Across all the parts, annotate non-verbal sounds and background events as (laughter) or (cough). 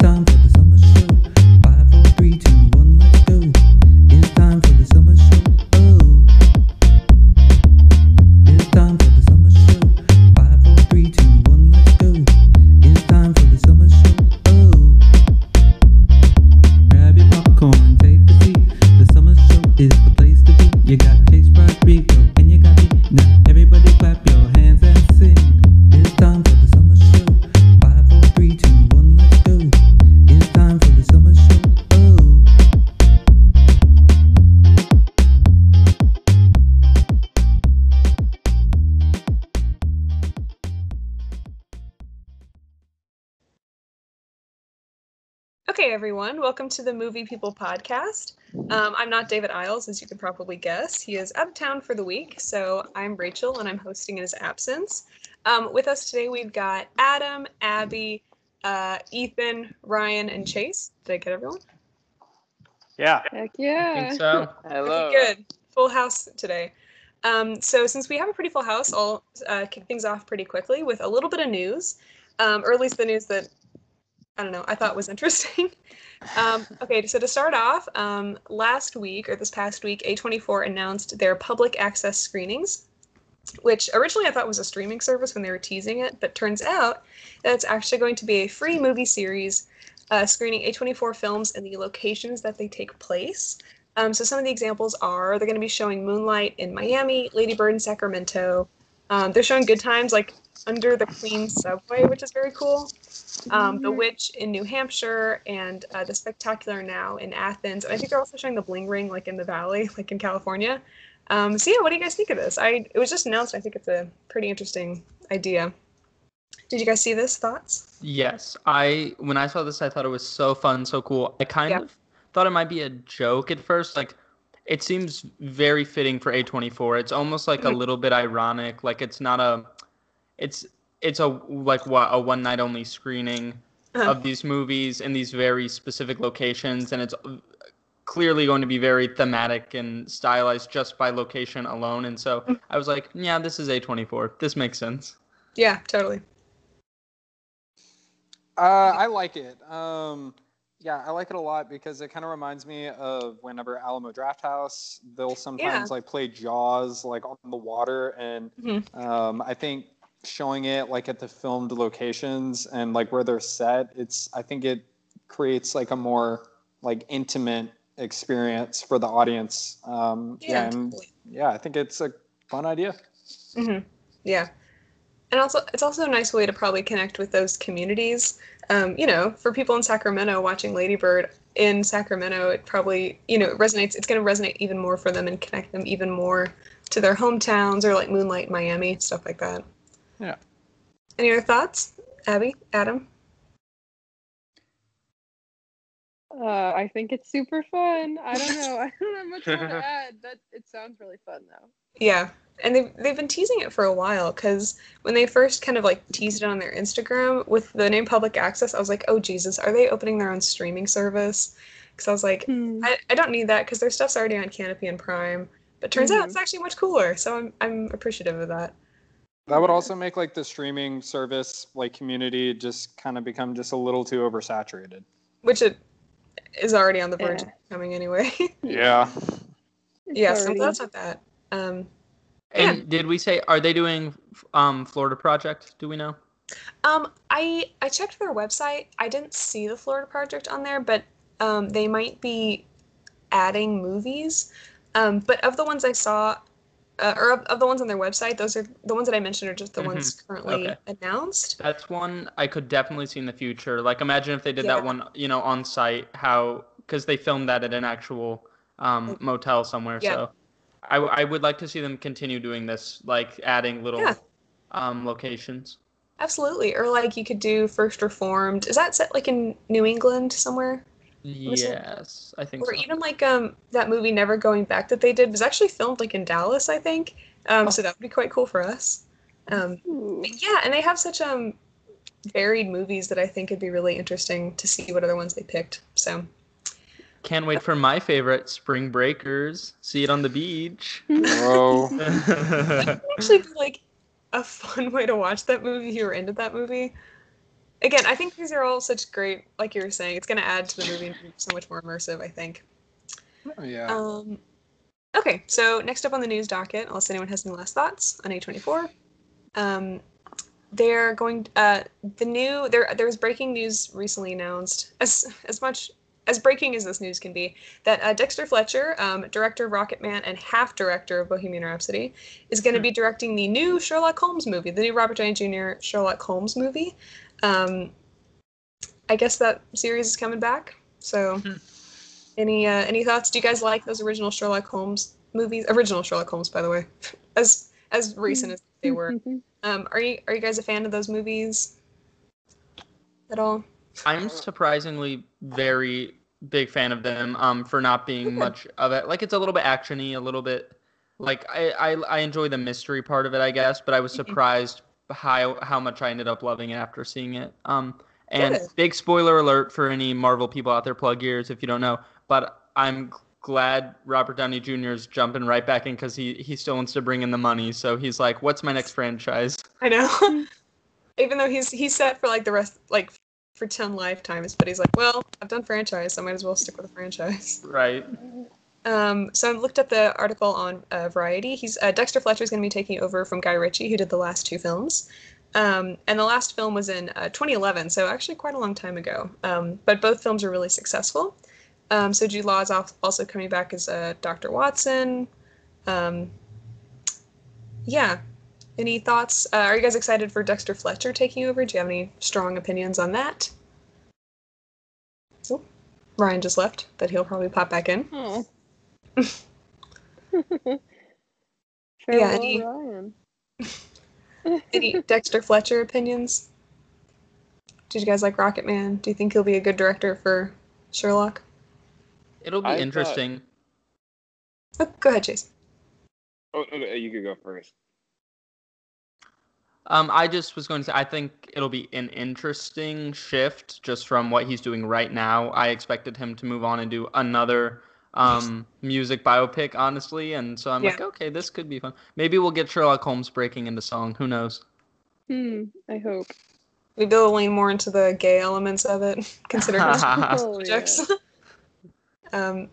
time everyone, welcome to the Movie People podcast. Um, I'm not David Isles, as you can probably guess. He is out of town for the week, so I'm Rachel and I'm hosting in his absence. Um, with us today, we've got Adam, Abby, uh, Ethan, Ryan, and Chase. Did I get everyone? Yeah. Heck I yeah. think so. (laughs) Hello. Okay, good. Full house today. Um, so, since we have a pretty full house, I'll uh, kick things off pretty quickly with a little bit of news, um, or at least the news that I don't know I thought was interesting. (laughs) um, okay, so to start off, um, last week or this past week, A24 announced their public access screenings, which originally I thought was a streaming service when they were teasing it, but turns out that it's actually going to be a free movie series uh, screening A24 films in the locations that they take place. Um, so some of the examples are they're going to be showing Moonlight in Miami, Lady Bird in Sacramento. Um, they're showing Good Times like under the Queen subway, which is very cool. Um, the Witch in New Hampshire and uh, the Spectacular Now in Athens. And I think they're also showing the Bling Ring like in the Valley, (laughs) like in California. Um, so yeah, what do you guys think of this? I it was just announced. I think it's a pretty interesting idea. Did you guys see this? Thoughts? Yes, I when I saw this, I thought it was so fun, so cool. I kind Yeah. of thought it might be a joke at first. Like, it seems very fitting for A24. It's almost like a Mhm. little bit ironic. Like, it's not a, it's it's a like what a one night only screening Uh-huh. of these movies in these very specific locations, and it's clearly going to be very thematic and stylized just by location alone. And so Mm. I was like, yeah, this is A24. This makes sense. Yeah, totally. Uh, I like it. Um, yeah, I like it a lot because it kind of reminds me of whenever Alamo Drafthouse, they'll sometimes like play Jaws like on the water, and Mhm. um, I think showing it like at the filmed locations and like where they're set, it's I think it creates like a more like intimate experience for the audience. Um, yeah, and totally. yeah, I think it's a fun idea. hmm Yeah, and also it's also a nice way to probably connect with those communities. Um, you know, for people in Sacramento watching Lady Bird in Sacramento, it probably you know it resonates. It's going to resonate even more for them and connect them even more to their hometowns or like Moonlight, Miami, stuff like that. Yeah. Any other thoughts, Abby, Adam? Uh, I think it's super fun. I don't know. I don't have much more to (laughs) add. That it sounds really fun though. Yeah, and they've they've been teasing it for a while because when they first kind of like teased it on their Instagram with the name Public Access, I was like, oh Jesus, are they opening their own streaming service? Because I was like, I, I don't need that because their stuff's already on Kanopy and Prime. But turns out it's actually much cooler, so I'm I'm appreciative of that. That would also make like the streaming service like community just kind of become just a little too oversaturated. Which it is already on the verge Yeah. of coming anyway. (laughs) Yeah. yeah, so I'm Already- glad it's not that. Um, And did we say are they doing um Florida Project? Do we know? Um, I I checked their website. I didn't see the Florida Project on there, but um, they might be adding movies. Um, but of the ones I saw, uh, or of, of the ones on their website, those are the ones that I mentioned are just the ones currently Okay. announced. That's one I could definitely see in the future. Like imagine if they did Yeah. that one, you know, on site. How because they filmed that at an actual um, motel somewhere. Yeah. So I, w- I would like to see them continue doing this, like adding little Yeah. um, locations. Absolutely, or like you could do First Reformed. Is that set like in New England somewhere? Was it- Yes, I think Or so. even like um that movie Never Going Back that they did was actually filmed like in Dallas, I think. Um, Oh. so that would be quite cool for us. Um, yeah and they have such um varied movies that i think it'd be really interesting to see what other ones they picked so Can't wait for my favorite, Spring Breakers. See it on the beach. Bro. (laughs) actually be like a fun (laughs) way to watch that movie if you were into that movie again, I think these are all such great, like you were saying, it's going to add to the movie and be so much more immersive. I think. Oh, yeah. Um, okay, so next up on the news docket, unless anyone has any last thoughts on A24, um, they're going. Uh, the new there there was breaking news recently announced as as much as breaking as this news can be that uh, Dexter Fletcher, um, director of Rocketman and half director of Bohemian Rhapsody, is going to be directing the new Sherlock Holmes movie, the new Robert Downey Jr. Sherlock Holmes movie. Um, I guess that series is coming back. So, any uh, any thoughts? Do you guys like those original Sherlock Holmes movies? Original Sherlock Holmes, by the way, (laughs) as as recent as they were. Um, are you are you guys a fan of those movies at all? I'm surprisingly very big fan of them. Um, for not being much of it. Like it's a little bit actiony, a little bit. Like I, I, I enjoy the mystery part of it, I guess. But I was Mhm. surprised how how much I ended up loving it after seeing it. Um, and Good. big spoiler alert for any Marvel people out there, plug ears if you don't know. But I'm glad Robert Downey Jr. is jumping right back in because he he still wants to bring in the money. So he's like, "What's my next franchise?" I know. (laughs) Even though he's he's set for like the rest like for ten lifetimes, but he's like, well, I've done franchise, so I might as well stick with the franchise. Right. Um, so I looked up the article on uh, Variety. He's uh, Dexter Fletcher is going to be taking over from Guy Ritchie, who did the last two films. Um, and the last film was in uh, 2011, so actually quite a long time ago. Um, but both films are really successful. Um, so Jude Law is also coming back as uh, Dr. Watson. Um, yeah. Any thoughts? Uh, are you guys excited for Dexter Fletcher taking over? Do you have any strong opinions on that? Oh, Ryan just left, but he'll probably pop back in. Oh. (laughs) Yeah, Farewell, any- Ryan. (laughs) Any Dexter Fletcher opinions? Did you guys like Rocketman? Do you think he'll be a good director for Sherlock? It'll be I thought- interesting. Oh, go ahead, Chase. Oh, okay, you could go first. Um, I just was going to say, I think it'll be an interesting shift just from what he's doing right now. I expected him to move on and do another um, music biopic, honestly. And so I'm Yeah. like, okay, this could be fun. Maybe we'll get Sherlock Holmes breaking into song. Who knows? Hmm, I hope. Maybe they'll lean more into the gay elements of it, (laughs) considering his (laughs) (laughs) Oh, projects. yeah. um,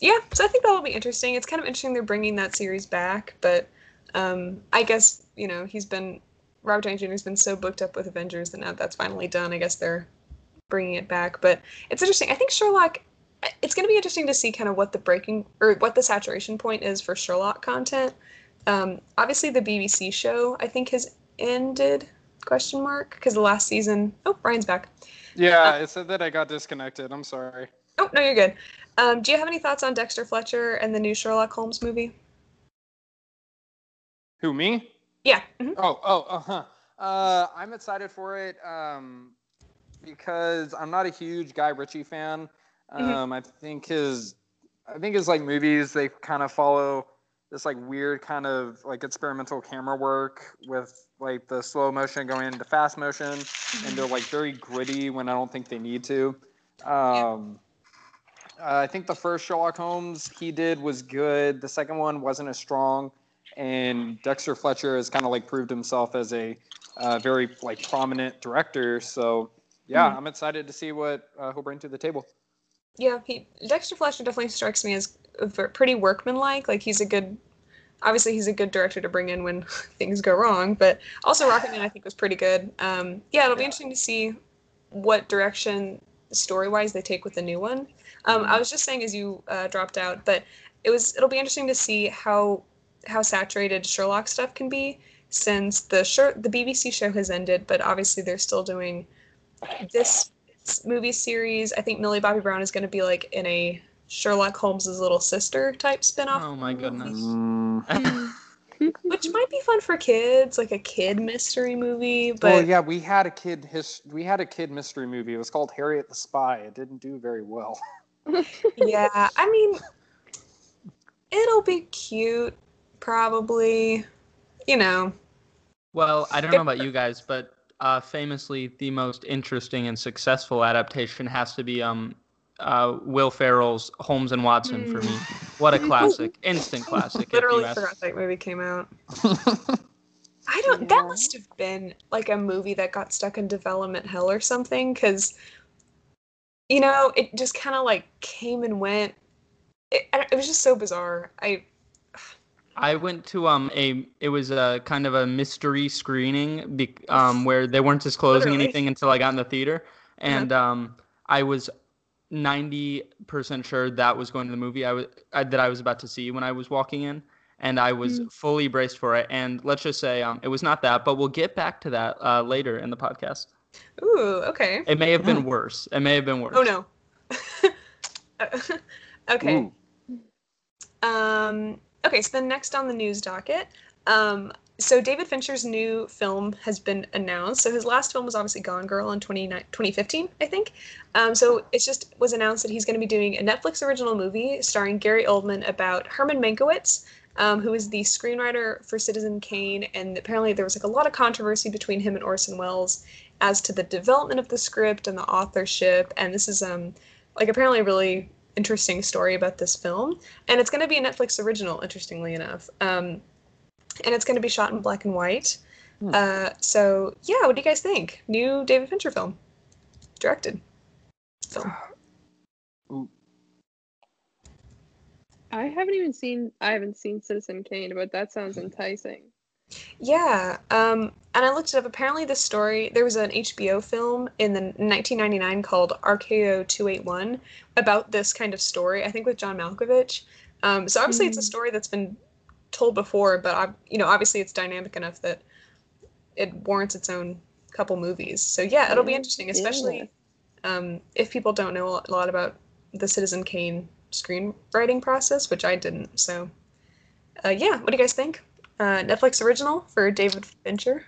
yeah, so I think that'll be interesting. It's kind of interesting they're bringing that series back, but um, I guess you know he's been Robert Downey Jr. has been so booked up with Avengers that now that's finally done. I guess they're bringing it back, but it's interesting. I think Sherlock. It's going to be interesting to see kind of what the breaking or what the saturation point is for Sherlock content. Um, obviously, the BBC show I think has ended question mark because the last season. Oh, Ryan's back. Yeah, it said that I got disconnected. I'm sorry. Oh no, you're good. Um, do you have any thoughts on Dexter Fletcher and the new Sherlock Holmes movie? Who me? Yeah. mhm. Oh, oh, uh-huh. Uh I'm excited for it um because I'm not a huge Guy Ritchie fan. Mhm. Um I think his I think his like movies they kind of follow this like weird kind of like experimental camera work with like the slow motion going into fast motion and they're like very gritty when I don't think they need to. Um uh, I think the first Sherlock Holmes he did was good. The second one wasn't as strong and Dexter Fletcher has kind of like proved himself as a uh, very like prominent director. So yeah, Mhm. I'm excited to see what uh, he'll bring to the table. Yeah, he Dexter Fletcher definitely strikes me as pretty workmanlike. Like he's a good, obviously he's a good director to bring in when (laughs) things go wrong. But also Rocketman I think was pretty good. Um, yeah, it'll be interesting to see what direction story wise they take with the new one. Um, I was just saying as you uh, dropped out, but it was it'll be interesting to see how how saturated Sherlock stuff can be since the Sher- the BBC show has ended, but obviously they're still doing this movie series. I think Millie Bobby Brown is going to be like in a Sherlock Holmes's little sister type spin-off, Oh my goodness. Mm. (laughs) (laughs) which might be fun for kids, like a kid mystery movie. But well, yeah, we had a kid his we had a kid mystery movie. It was called Harriet the Spy. It didn't do very well. (laughs) yeah, I mean, it'll be cute, probably. You know, Well, I don't know about you guys, but uh, famously, the most interesting and successful adaptation has to be um, uh, Will Ferrell's Holmes and Watson for me. What a (laughs) classic, instant classic. literally ask- forgot that movie came out. (laughs) I don't. That must have been like a movie that got stuck in development hell or something, because you know it just kind of like came and went. It, it was just so bizarre. I I went to um a it was a kind of a mystery screening be, um where they weren't disclosing Literally. anything until I got in the theater and um I was 90% sure that was going to the movie I was I, that I was about to see when I was walking in and I was Mm. fully braced for it and let's just say um it was not that but we'll get back to that uh, later in the podcast. ooh okay. It may have been worse. It may have been worse. Oh no. (laughs) okay. Ooh. Um, okay, so then next on the news docket, um, so David Fincher's new film has been announced. So his last film was obviously Gone Girl in 29 2015, I think. Um, so it's just was announced that he's going to be doing a Netflix original movie starring Gary Oldman about Herman Mankiewicz, um, who is the screenwriter for Citizen Kane. And apparently there was like a lot of controversy between him and Orson Welles as to the development of the script and the authorship. And this is um, like apparently a really interesting story about this film and it's going to be a Netflix original, interestingly enough. Um, and it's going to be shot in black and white. Hmm. Uh, so yeah, what do you guys think? New David Fincher film, directed. Film. (sighs) I haven't even seen. I haven't seen Citizen Kane, but that sounds enticing. Yeah, um, and I looked it up. Apparently, the story there was an HBO film in the 1999 called RKO 281 about this kind of story. I think with John Malkovich. Um, so obviously, it's a Hmm. story that's been told before, but I, you know, obviously, it's dynamic enough that it warrants its own couple movies. So yeah, it'll be interesting, especially um, if people don't know a lot about the Citizen Kane screenwriting process, which I didn't. So uh, yeah, what do you guys think? Uh, Netflix original for David Fincher.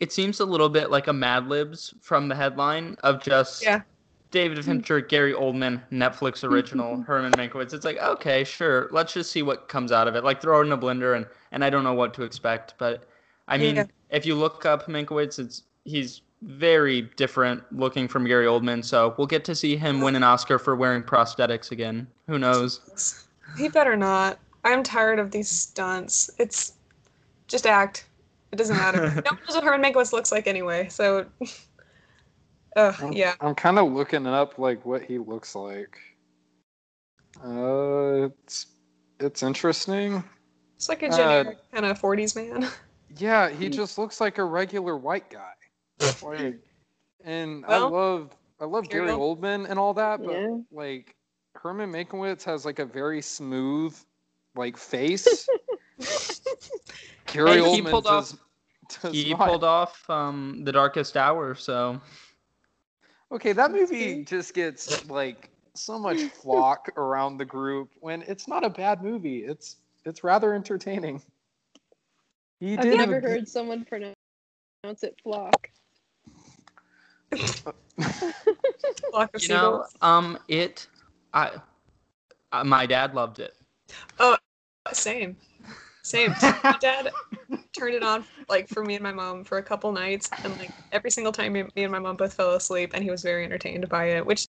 It seems a little bit like a Mad Libs from the headline of just Yeah. David Fincher, Gary Oldman, Netflix original, Herman Mankiewicz. It's like, okay, sure, let's just see what comes out of it. Like throw it in a blender and and I don't know what to expect, but I mean, Yeah. if you look up Mankiewicz, it's he's very different looking from Gary Oldman, so we'll get to see him win an Oscar for wearing prosthetics again. Who knows? He better not. I'm tired of these stunts. It's just act. It doesn't matter. no one knows what Herman Mankiewicz looks like anyway. So, (laughs) uh, I'm, yeah. I'm kind of looking up like what he looks like. Uh, it's it's interesting. It's like a Uh, generic kind of 40s man. Yeah, he (laughs) just looks like a regular white guy. Like, and I love I love Gary Gary Oldman and all that, but Yeah. like Herman Mankiewicz has like a very smooth like face. (laughs) Gary Hey, he Oldman pulled off- does, does He not. pulled off um, the Darkest Hour, so Okay, that movie just gets like so much flock (laughs) around the group when it's not a bad movie. It's it's rather entertaining. He I've did a never good- heard someone pronounce it flock. (laughs) Flock of you know, um, it, I, uh, my dad loved it. Same. Same. (laughs) My dad turned it on like for me and my mom for a couple nights, and like every single time me, me and my mom both fell asleep, and he was very entertained by it. Which,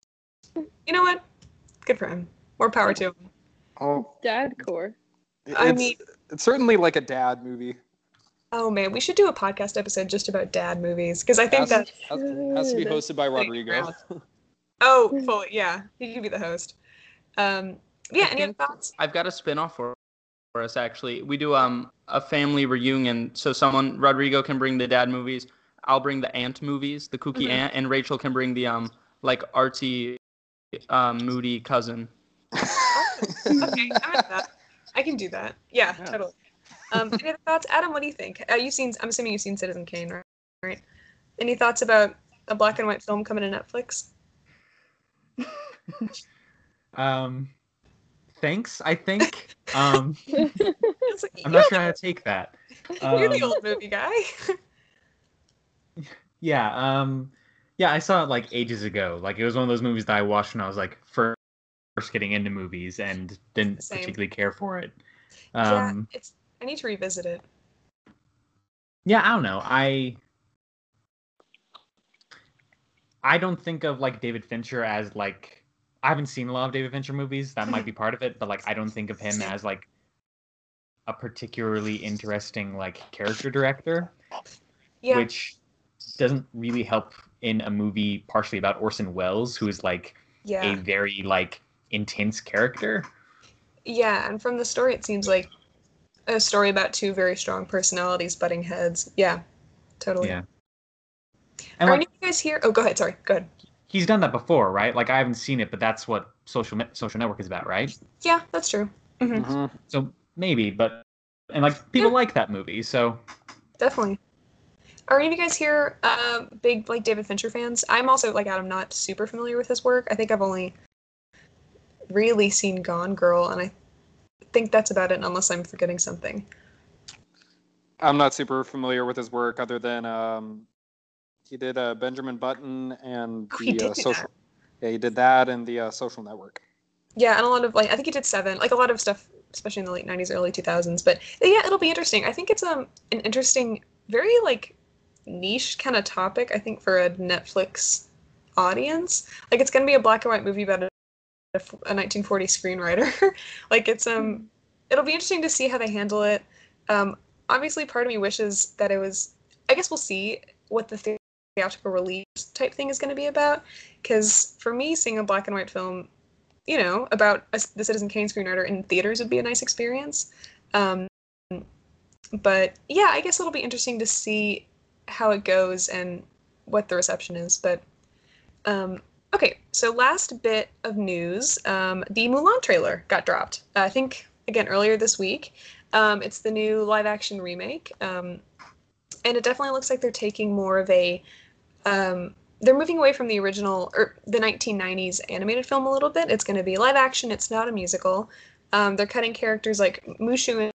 you know what? Good for him. More power to him. Oh, Dad core. I mean- it's certainly like a dad movie. Oh man, we should do a podcast episode just about dad movies because I think Has- that has, has to be hosted by Thanks, Rodrigo. (laughs) oh fully yeah he could be the host. Um, yeah. I Any other thoughts? I've got a spin-off for, for us actually. We do um a family reunion, so someone Rodrigo can bring the dad movies, I'll bring the aunt movies, the kooky Mhm. aunt, and Rachel can bring the um like artsy, um moody cousin. (laughs) okay, I'm into that. I can do that. Yeah, Yeah. totally. Um, any other thoughts, Adam? What do you think? Uh, you've seen? I'm assuming you've seen Citizen Kane, right? Right. Any thoughts about a black and white film coming to Netflix? (laughs) Um, thanks. I think. Um, (laughs) I'm not sure how to take that. you're the Um, old movie guy. (laughs) Yeah. Um, yeah. I saw it like ages ago. Like it was one of those movies that I watched when I was like first getting into movies and didn't Same. particularly care for it. yeah, Um, it's. I need to revisit it. yeah. I don't know. I. I don't think of like David Fincher as like I haven't seen a lot of David Fincher movies. That might be part of it, but like I don't think of him as like a particularly interesting like character director, Yeah. which doesn't really help in a movie partially about Orson Welles, who is like yeah. a very like intense character. Yeah, and from the story, it seems like a story about two very strong personalities butting heads. Yeah, totally. Yeah. Are And any of you guys here? Oh, go ahead. Sorry. Go ahead. He's done that before, right? Like I haven't seen it, but that's what social social network is about, right? Yeah, that's true. hmm Mhm. So maybe, but and like people like that movie, so Definitely. Are any of you guys here uh, big like David Fincher fans? I'm also like Adam, not super familiar with his work. I think I've only really seen Gone Girl, and I think that's about it, unless I'm forgetting something. I'm not super familiar with his work other than um, he did uh, Benjamin Button and Oh, he the uh, social. Yeah, he did that and the uh, Social Network. Yeah, and a lot of like I think he did Seven, like a lot of stuff, especially in the late '90s, early 2000s. But yeah, it'll be interesting. I think it's um an interesting, very like niche kind of topic. I think for a Netflix audience, like it's gonna be a black and white movie about a, a 1940 screenwriter. (laughs) like it's um, it'll be interesting to see how they handle it. Um, obviously, part of me wishes that it was. I guess we'll see what the theatrical release type thing is going to be about. Because for me, seeing a black and white film you know, about a, the Citizen Kane screenwriter in theaters would be a nice experience. Um, but yeah, I guess it'll be interesting to see how it goes and what the reception is. But um, okay, so last bit of news: um, the Mulan trailer got dropped. Uh, I think again earlier this week. Um, it's the new live-action remake, um, and it definitely looks like they're taking more of a um, they're moving away from the original or the 1990s animated film a little bit. It's going to be live action. It's not a musical. Um, they're cutting characters like Mushu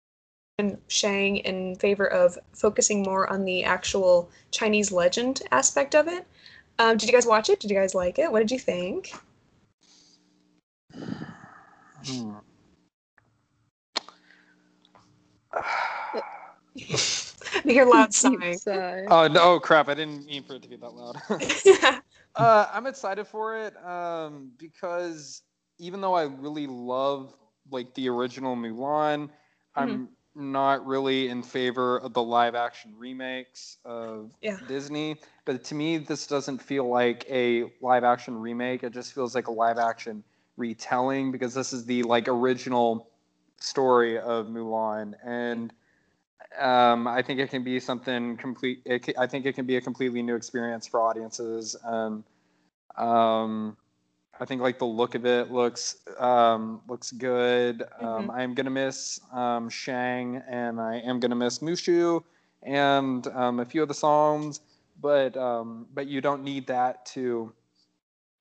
and Shang in favor of focusing more on the actual Chinese legend aspect of it. Um, did you guys watch it? Did you guys like it? What did you think? Hmm. (sighs) (sighs) (laughs) (laughs) I hear loud (laughs) Deep sighing. sigh. Oh no! Oh crap! I didn't mean for it to be that loud. (laughs) yeah. uh, I'm excited for it um, because even though I really love like the original Mulan, I'm not really in favor of the live action remakes of Yeah. Disney. But to me, this doesn't feel like a live action remake. It just feels like a live action retelling because this is the like original story of Mulan and um, I think it can be something complete. It ca- I think it can be a completely new experience for audiences. Um, um, I think like the look of it looks um, looks good. Um, I am gonna miss um, Shang, and I am gonna miss Mushu, and um, a few of the songs. But um, but you don't need that to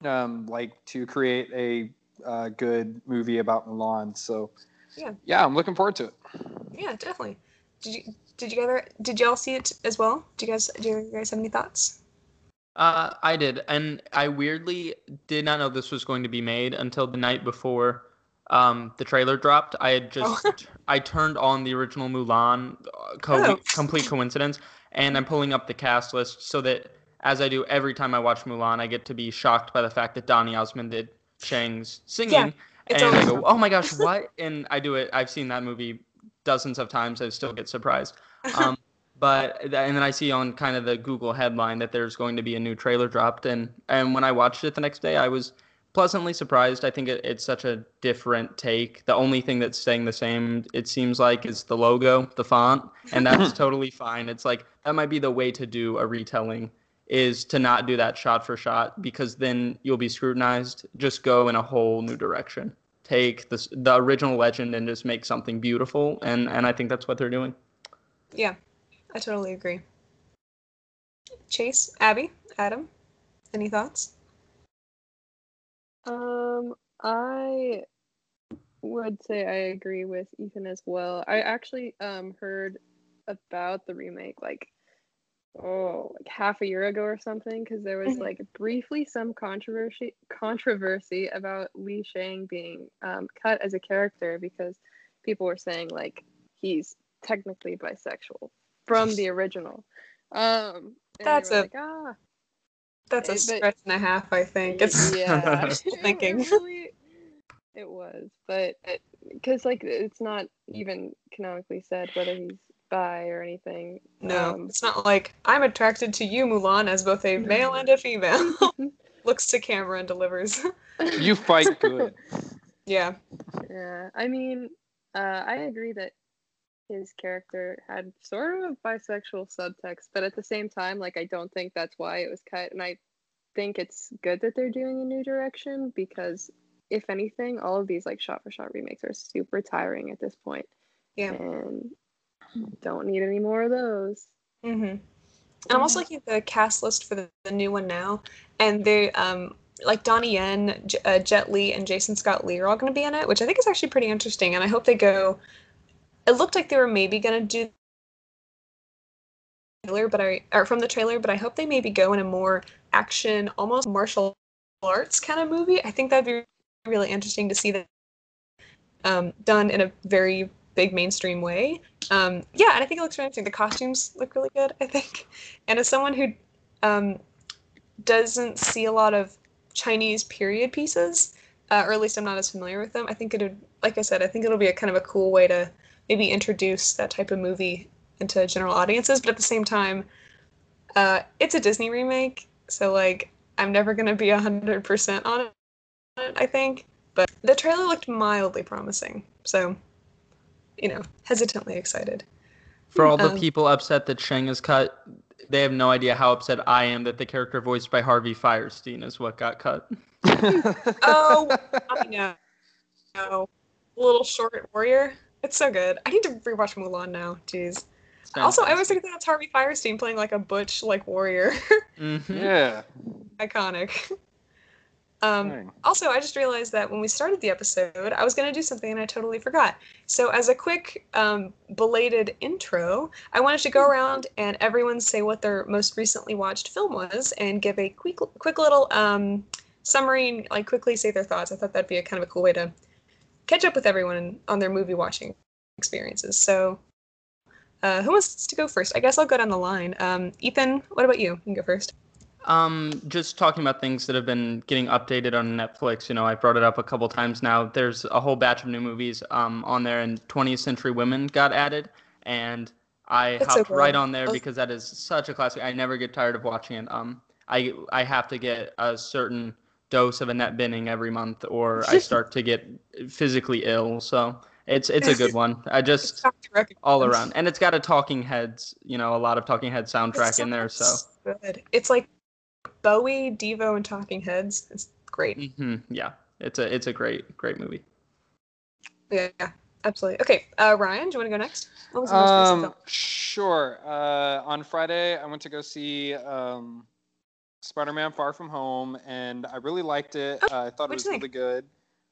um, like to create a uh, good movie about Mulan. So Yeah. yeah, I'm looking forward to it. Yeah, definitely. Did you did you guys did y'all see it as well? Do you guys do you guys have any thoughts? Uh, I did, and I weirdly did not know this was going to be made until the night before um, the trailer dropped. I had just Oh. I turned on the original Mulan, uh, co- Oh. complete coincidence, and I'm pulling up the cast list so that as I do every time I watch Mulan, I get to be shocked by the fact that Donny Osmond did Shang's singing, it's and I go, "Oh my gosh, what?" and I do it. I've seen that movie dozens of times. I still get surprised. (laughs) Um, but and then I see on kind of the Google headline that there's going to be a new trailer dropped, and and when I watched it the next day, I was pleasantly surprised. I think it, it's such a different take. The only thing that's staying the same, it seems like, is the logo, the font, and that's (laughs) totally fine. It's like that might be the way to do a retelling is to not do that shot for shot because then you'll be scrutinized. Just go in a whole new direction. Take this the original legend and just make something beautiful, and and I think that's what they're doing. Yeah, I totally agree. Chase, Abby, Adam, any thoughts? Um, I would say I agree with Ethan as well. I actually um heard about the remake like oh like half a year ago or something because there was Mhm. like briefly some controversy controversy about Li Shang being um, cut as a character because people were saying like he's technically bisexual from the original. Um, That's a- like, ah, That's a Eh, but- stretch and a half, I think. It's (laughs) yeah, (laughs) It- thinking. It, really, it was, but because like it's not even canonically said whether he's bi or anything. No, Um, it's not like I'm attracted to you, Mulan, as both a male and a female. (laughs) (laughs) Looks to camera and delivers. (laughs) You fight good. yeah. Yeah, I mean, uh, I agree that his character had sort of a bisexual subtext, but at the same time, like I don't think that's why it was cut, and I think it's good that they're doing a new direction because, if anything, all of these like shot for shot remakes are super tiring at this point, Yeah. and don't need any more of those. Mm-hmm. And I'm also looking at the cast list for the, the new one now, and they um like Donnie Yen, J- uh, Jet Li, and Jason Scott Lee are all going to be in it, which I think is actually pretty interesting. And I hope they go. It looked like they were maybe going to do trailer, but I or from the trailer, but I hope they maybe go in a more action, almost martial arts kind of movie. I think that'd be really interesting to see that um, done in a very big mainstream way. Um, yeah, and I think it looks really interesting. The costumes look really good, I think. (laughs) And as someone who um, doesn't see a lot of Chinese period pieces, uh, or at least I'm not as familiar with them, I think it would, like I said, I think it'll be a kind of a cool way to maybe introduce that type of movie into general audiences. But at the same time, uh, it's a Disney remake, so like I'm never gonna be hundred percent on it. I think, but the trailer looked mildly promising, so you know, hesitantly excited. For all the Um, people upset that Shang is cut, they have no idea how upset I am that the character voiced by Harvey Fierstein is what got cut. (laughs) (laughs) Oh, I know. No. Little Short Warrior. It's so good. I need to rewatch Mulan now. Jeez. Also, I always think that's Harvey Fierstein playing like a butch like warrior. Mhm. yeah. Iconic. Um, also, I just realized that when we started the episode, I was going to do something and I totally forgot. So, as a quick um, belated intro, I wanted to go around and everyone say what their most recently watched film was and give a quick, quick little um, summary and like quickly say their thoughts. I thought that'd be a kind of a cool way to catch up with everyone on their movie watching experiences. So, uh, who wants to go first? I guess I'll go down the line. Um, Ethan, what about you? You can go first. Um, just talking about things that have been getting updated on Netflix. You know, I brought it up a couple times now. There's a whole batch of new movies um, on there, and 20th Century Women got added, and I That's so hopped good. right on there because that is such a classic. I never get tired of watching it. Um, I I have to get a certain dose of Annette Bening every month, or I (laughs) start to get physically ill. So it's it's a good one. I just Tough to recognize. all around, and it's got a Talking Heads. You know, a lot of Talking Heads soundtrack in there. So. good. It's like Bowie, Devo, and Talking Heads. It's great. hmm Yeah, it's a it's a great great movie. Yeah, yeah, absolutely. Okay, uh, Ryan, do you want to go next? What was the most recent Um, film? sure. Uh, on Friday, I went to go see um, Spider-Man: Far From Home, and I really liked it. Uh, I thought it was you think? really good.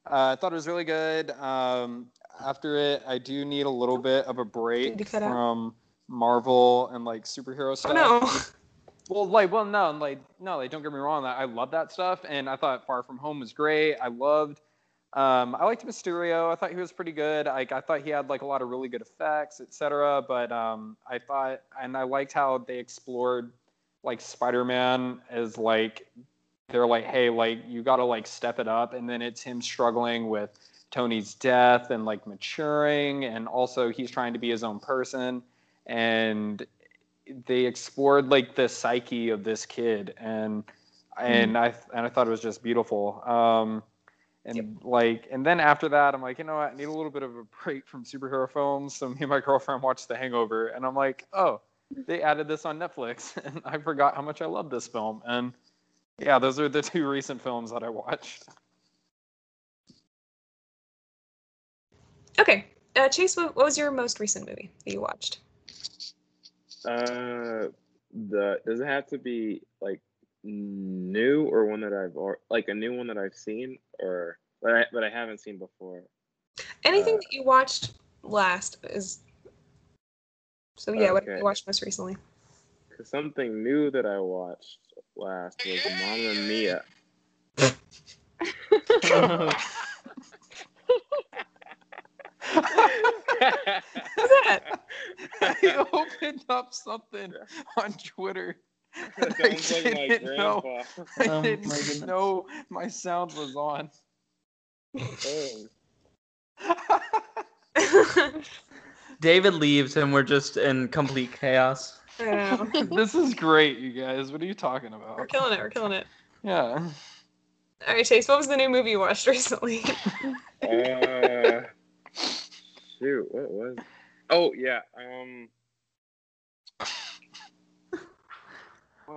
Uh, I thought it was really good. Um, after it, I do need a little bit of a break you cut out? from Marvel and like superhero Oh stuff. no. Well, like, well, no, like, no, like, don't get me wrong. I love that stuff, and I thought Far From Home was great. I loved, um, I liked Mysterio. I thought he was pretty good. Like, I thought he had like a lot of really good effects, etc. But um, I thought, and I liked how they explored like Spider-Man as like they're like, hey, like you got to like step it up, and then it's him struggling with Tony's death and like maturing, and also he's trying to be his own person, and they explored like the psyche of this kid and and I and I thought it was just beautiful. Um and like and then after that I'm like, you know what, I need a little bit of a break from superhero films. So me and my girlfriend watched The Hangover and I'm like, oh, they added this on Netflix (laughs) and I forgot how much I love this film. And yeah, those are the two recent films that I watched. Okay, uh, Chase, what, what was your most recent movie that you watched? Uh, the does it have to be like new or one that I've or like a new one that I've seen or but I but I haven't seen before. Anything Uh, that you watched last is. So yeah, what have you watched most recently? Cause something new that I watched last was Mamma Mia. (laughs) (laughs) (laughs) What's that? (laughs) (laughs) I opened up something on Twitter. (laughs) That I sounds like my didn't know. grandpa. I Oh my didn't goodness. know my sound was on. Oh. David leaves and we're just in complete chaos. I this is great, you guys. What are you talking about? We're about? killing it. We're killing it. Yeah. All right, Chase. What was the new movie you watched recently? Uh, shoot, what was? Oh yeah. Um. (laughs)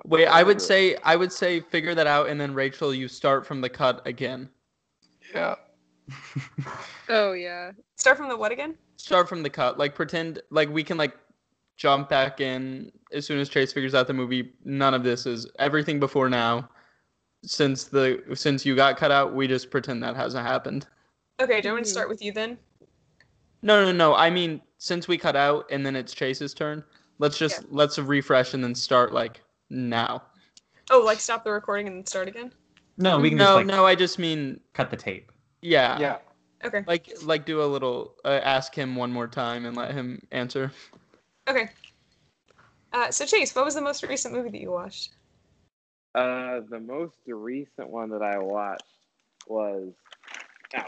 Wait, I would say I would say figure that out and then Rachel, you start from the cut again. Yeah. (laughs) Oh yeah. Start from the what again? Start from the cut. Like pretend like we can like jump back in as soon as Chase figures out the movie. None of this is everything before now. Since the since you got cut out, we just pretend that hasn't happened. Okay, do you want me to Mhm. start with you then? No, no, no. I mean, since we cut out and then it's Chase's turn, let's just let's refresh and then start like now. Oh, like stop the recording and then start again? No, we can no, just like no. I just mean cut the tape. yeah, Yeah. Okay. Like like do a little uh, ask him one more time and let him answer. Okay. Uh, so Chase, what was the most recent movie that you watched? Uh, the most recent one that I watched was. Ow.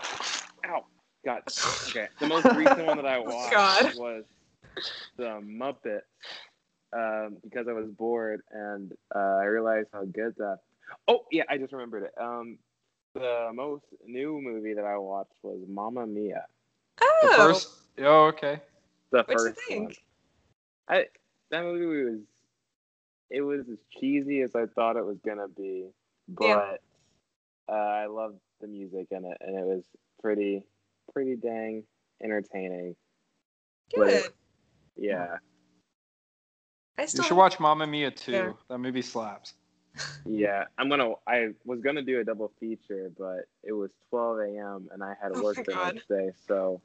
Ow. God. (laughs) Okay. The most recent one that I (laughs) watched God. was The Muppet Um, because I was bored and uh, I realized how good that. Oh yeah, I just remembered it. Um, the most new movie that I watched was Mamma Mia. The Oh, first. Oh, okay. The what'd you first think? one. I that movie was it was as cheesy as I thought it was gonna be, but Yeah. uh, I loved the music in it, and it was pretty pretty dang entertaining. Good. it- Yeah, I still You should watch Mamma Mia too. Yeah. That movie slaps. (laughs) yeah. I'm gonna. I was gonna do a double feature, but it was 12 a.m. and I had Oh work my the God. next day. So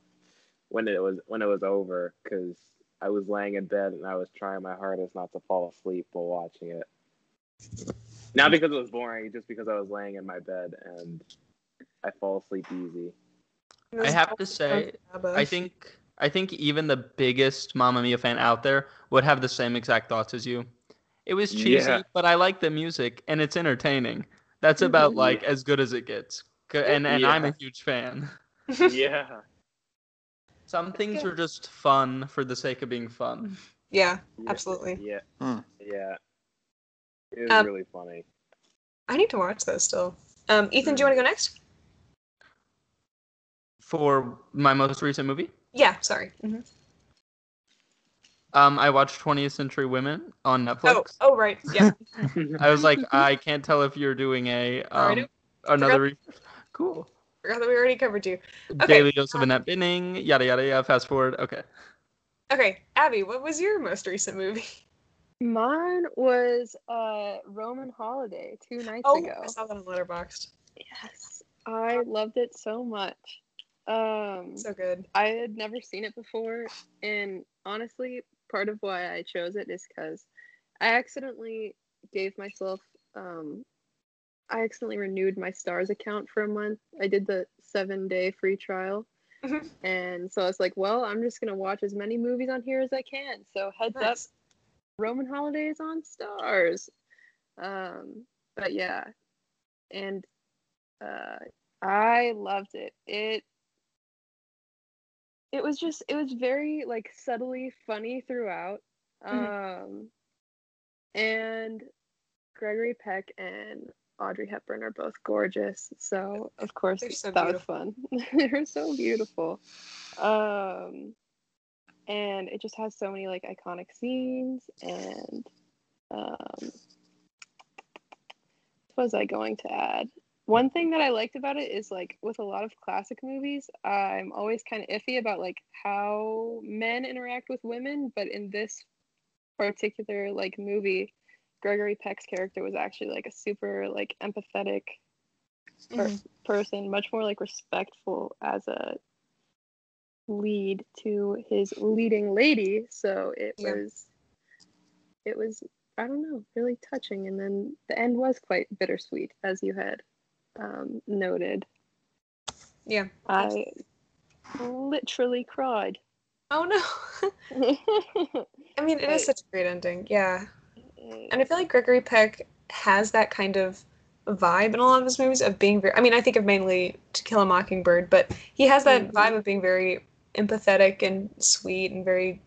when it was when it was over, because I was laying in bed and I was trying my hardest not to fall asleep while watching it. Not because it was boring, just because I was laying in my bed and I fall asleep easy. I have to say, I think I think even the biggest Mamma Mia fan out there would have the same exact thoughts as you. It was cheesy, Yeah. but I like the music and it's entertaining. That's about Mhm. like as good as it gets. And and I'm a huge fan. (laughs) yeah. Some things are just fun for the sake of being fun. yeah, Yeah, absolutely. Yeah. Hmm. Yeah. It was Um, really funny. I need to watch those still. Um, Ethan, do you want to go next? For my most recent movie, Yeah, sorry. Mhm. um, I watched 20th Century Women on Netflix. oh, oh right. Yeah. (laughs) I was like, I can't tell if you're doing a um, another. Re- cool. Forgot that we already covered you. Okay, Daily dose of um, Annette Bening, yada yada yada. Fast forward. Okay. Okay, Abby, what was your most recent movie? Mine was uh Roman Holiday two nights Oh, ago. I saw that on Letterboxd. Yes. I loved it so much. Um So good. I had never seen it before, and honestly, part of why I chose it is because I accidentally gave myself, um, I accidentally renewed my Starz account for a month. I did the seven day free trial, Mhm. and so I was like, well, I'm just gonna watch as many movies on here as I can. So heads up, Nice. Roman Holidays on Starz. Um, but yeah, and uh, I loved it. It it was just it was very like subtly funny throughout. Um, and Gregory Peck and Audrey Hepburn are both gorgeous, so of course so that was fun. (laughs) They're so beautiful. Um, and it just has so many like iconic scenes and um what was I going to add? One thing that I liked about it is like with a lot of classic movies, I'm always kind of iffy about like how men interact with women, but in this particular like movie, Gregory Peck's character was actually like a super like empathetic per- Mhm. person, much more like respectful as a lead to his leading lady. So it Yeah. was, it was, I don't know, really touching. And then the end was quite bittersweet, as you had um, noted. Yeah. I literally cried. Oh no. (laughs) I mean, it is such a great ending. Yeah. And I feel like Gregory Peck has that kind of vibe in a lot of his movies of being very. I mean, I think of mainly To Kill a Mockingbird, but he has that Mhm. vibe of being very empathetic and sweet and very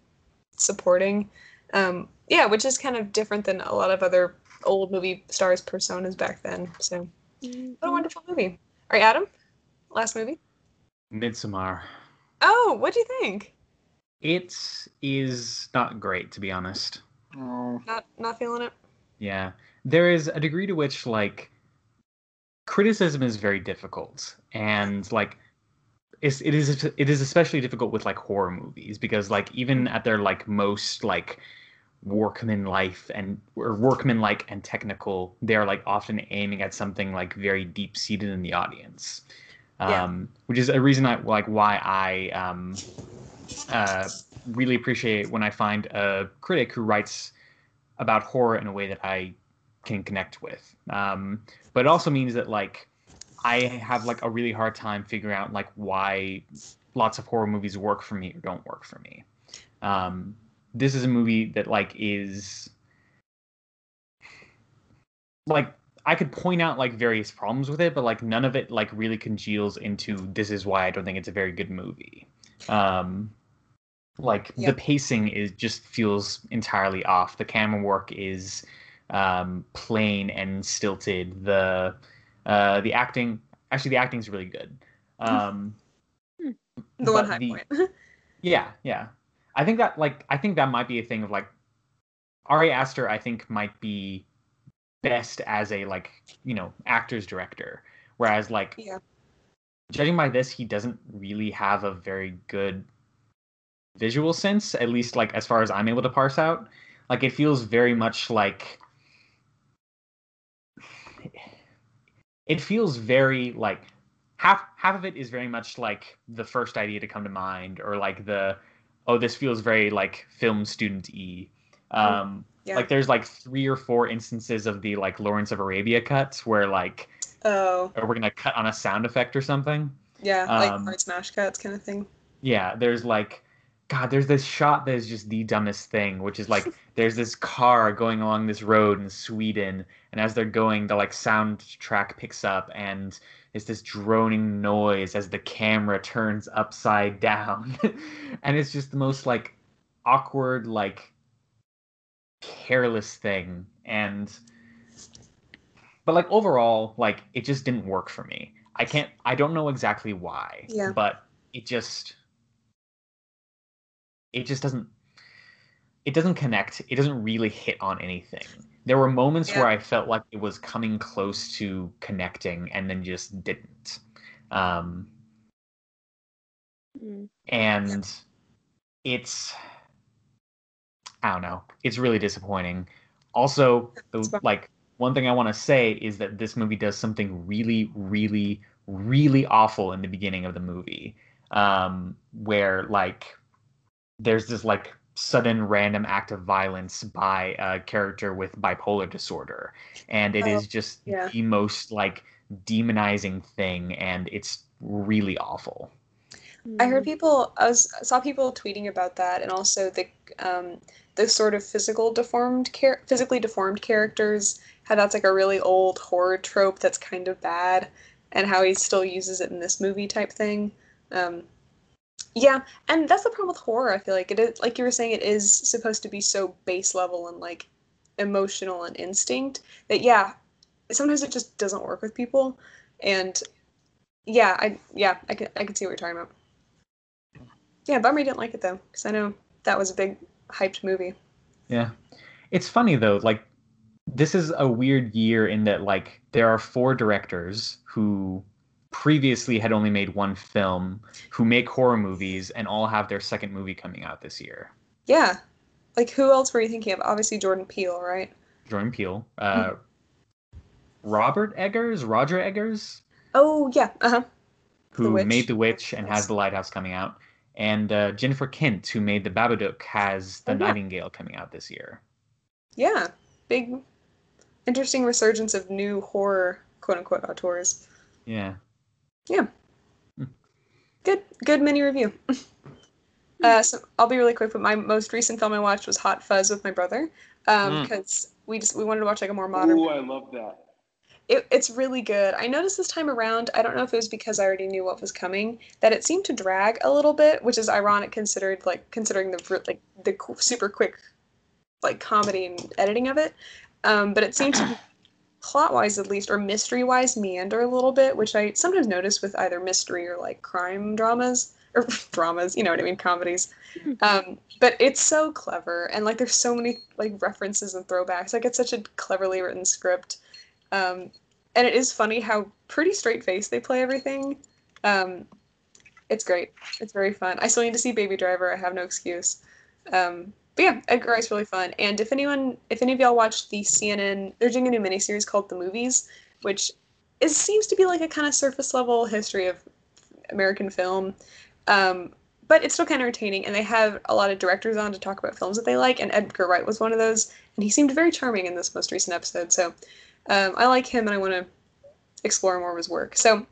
supporting. Um, yeah, which is kind of different than a lot of other old movie stars' personas back then. So, what a mm-hmm. wonderful movie. All right, Adam, last movie. Midsommar. Oh, what do you think? It is not great, to be honest. Oh, Not not feeling it. Yeah. There is a degree to which like criticism is very difficult and like it's, it is it is especially difficult with like horror movies because like even at their like most like workman life and or workman like and technical they're like often aiming at something like very deep seated in the audience. Yeah. um which is a reason i like why i um uh really appreciate when i find a critic who writes about horror in a way that i can connect with. Um but it also means that like i have like a really hard time figuring out like why lots of horror movies work for me or don't work for me. Um this is a movie that like is like I could point out like various problems with it, but like none of it like really congeals into this is why I don't think it's a very good movie. Um like Yeah. the pacing is just feels entirely off. The camera work is um plain and stilted. The uh the acting actually the acting's really good. (laughs) Um The one high the- point. (laughs) yeah, yeah. I think that like I think that might be a thing of like Ari Aster I think might be best as a like, you know, actor's director. Whereas like yeah. judging by this, he doesn't really have a very good visual sense, at least like as far as I'm able to parse out. Like it feels very much like (sighs) it feels very like half half of it is very much like the first idea to come to mind or like the oh this feels very like film student e. um Yeah. like there's like three or four instances of the like lawrence of arabia cuts where like oh, or we're gonna cut on a sound effect or something yeah, like Um, hard smash cuts kind of thing. yeah there's like god there's this shot that is just the dumbest thing which is like (laughs) there's this car going along this road in sweden and as they're going the like soundtrack picks up and it's this droning noise as the camera turns upside down. (laughs) And it's just the most like awkward like careless thing. And but like overall like it just didn't work for me. I can't i don't know exactly why Yeah. but it just it just doesn't it doesn't connect. It doesn't really hit on anything there were moments where i felt like it was coming close to connecting and then just didn't. Um Mm. and it's i don't know it's really disappointing. Also the, like one thing i want to say is that this movie does something really really really awful in the beginning of the movie um where like there's this like sudden random act of violence by a character with bipolar disorder and it is Oh, just yeah. the most like demonizing thing and it's really awful I heard Mm. people. I was I saw people tweeting about that, and also the um, the sort of physical deformed char- physically deformed characters. How that's like a really old horror trope that's kind of bad, and how he still uses it in this movie type thing. Um, yeah, and that's the problem with horror. I feel like it is like you were saying, it is supposed to be so base level and like emotional and instinct that yeah, sometimes it just doesn't work with people, and yeah, I yeah I can I can see what you're talking about. Yeah, bummer didn't like it though, because I know that was a big hyped movie. Yeah. It's funny though, like this is a weird year in that like there are four directors who previously had only made one film who make horror movies and all have their second movie coming out this year. Yeah, like who else were you thinking of? Obviously Jordan Peele, right? Jordan Peele, uh Robert Eggers, Roger Eggers, Oh yeah, uh huh. who Witch. made The Witch and has The Lighthouse coming out, and uh, Jennifer Kent, who made The Babadook, has The Oh, yeah. Nightingale coming out this year. Yeah, big, interesting resurgence of new horror quote unquote auteurs. Yeah. Good, good mini review. uh, so I'll be really quick. But my most recent film I watched was Hot Fuzz with my brother, um, Mm. because we just we wanted to watch like a more modern. Ooh, I love that. it, it's really good. I noticed this time around, I don't know if it was because I already knew what was coming, that it seemed to drag a little bit, which is ironic considered like considering the like the super quick like comedy and editing of it. Um, but it seemed to plot wise at least or mystery wise meander a little bit, which I sometimes notice with either mystery or like crime dramas or (laughs) dramas, you know what I mean, comedies. (laughs) Um, but it's so clever and like there's so many like references and throwbacks. Like it's such a cleverly written script. Um, and it is funny how pretty straight faced they play everything. Um, it's great. It's very fun. I still need to see Baby Driver. I have no excuse. Um, but yeah, Edgar Wright's really fun. And if anyone, if any of y'all watched the CNN, they're doing a new miniseries called The Movies, which is seems to be like a kind of surface level history of American film. Um, but it's still kind of entertaining, and they have a lot of directors on to talk about films that they like, and Edgar Wright was one of those, and he seemed very charming in this most recent episode. So um, I like him, and I want to explore more of his work. So,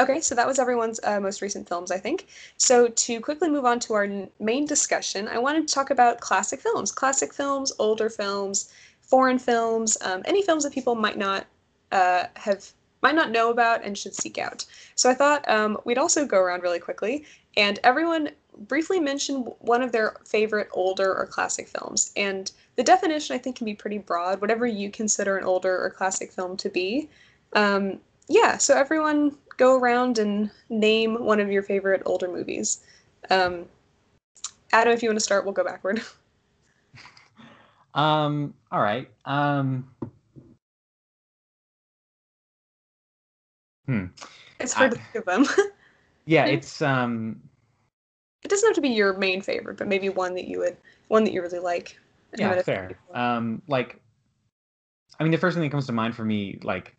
okay, so that was everyone's uh, most recent films, I think. So to quickly move on to our n- main discussion, I wanted to talk about classic films, classic films, older films, foreign films, um, any films that people might not uh, have might not know about and should seek out. So I thought um, we'd also go around really quickly and everyone briefly mention one of their favorite older or classic films. And the definition I think can be pretty broad, whatever you consider an older or classic film to be. Um, yeah, so everyone go around and name one of your favorite older movies. Um, Adam, if you want to start, we'll go backward. (laughs) Um. All right. Um. Hmm. It's hard I- to think of them. (laughs) Yeah. It's um. it doesn't have to be your main favorite, but maybe one that you would, one that you really like. Yeah. Fair. Um. Like. I mean, the first thing that comes to mind for me, like,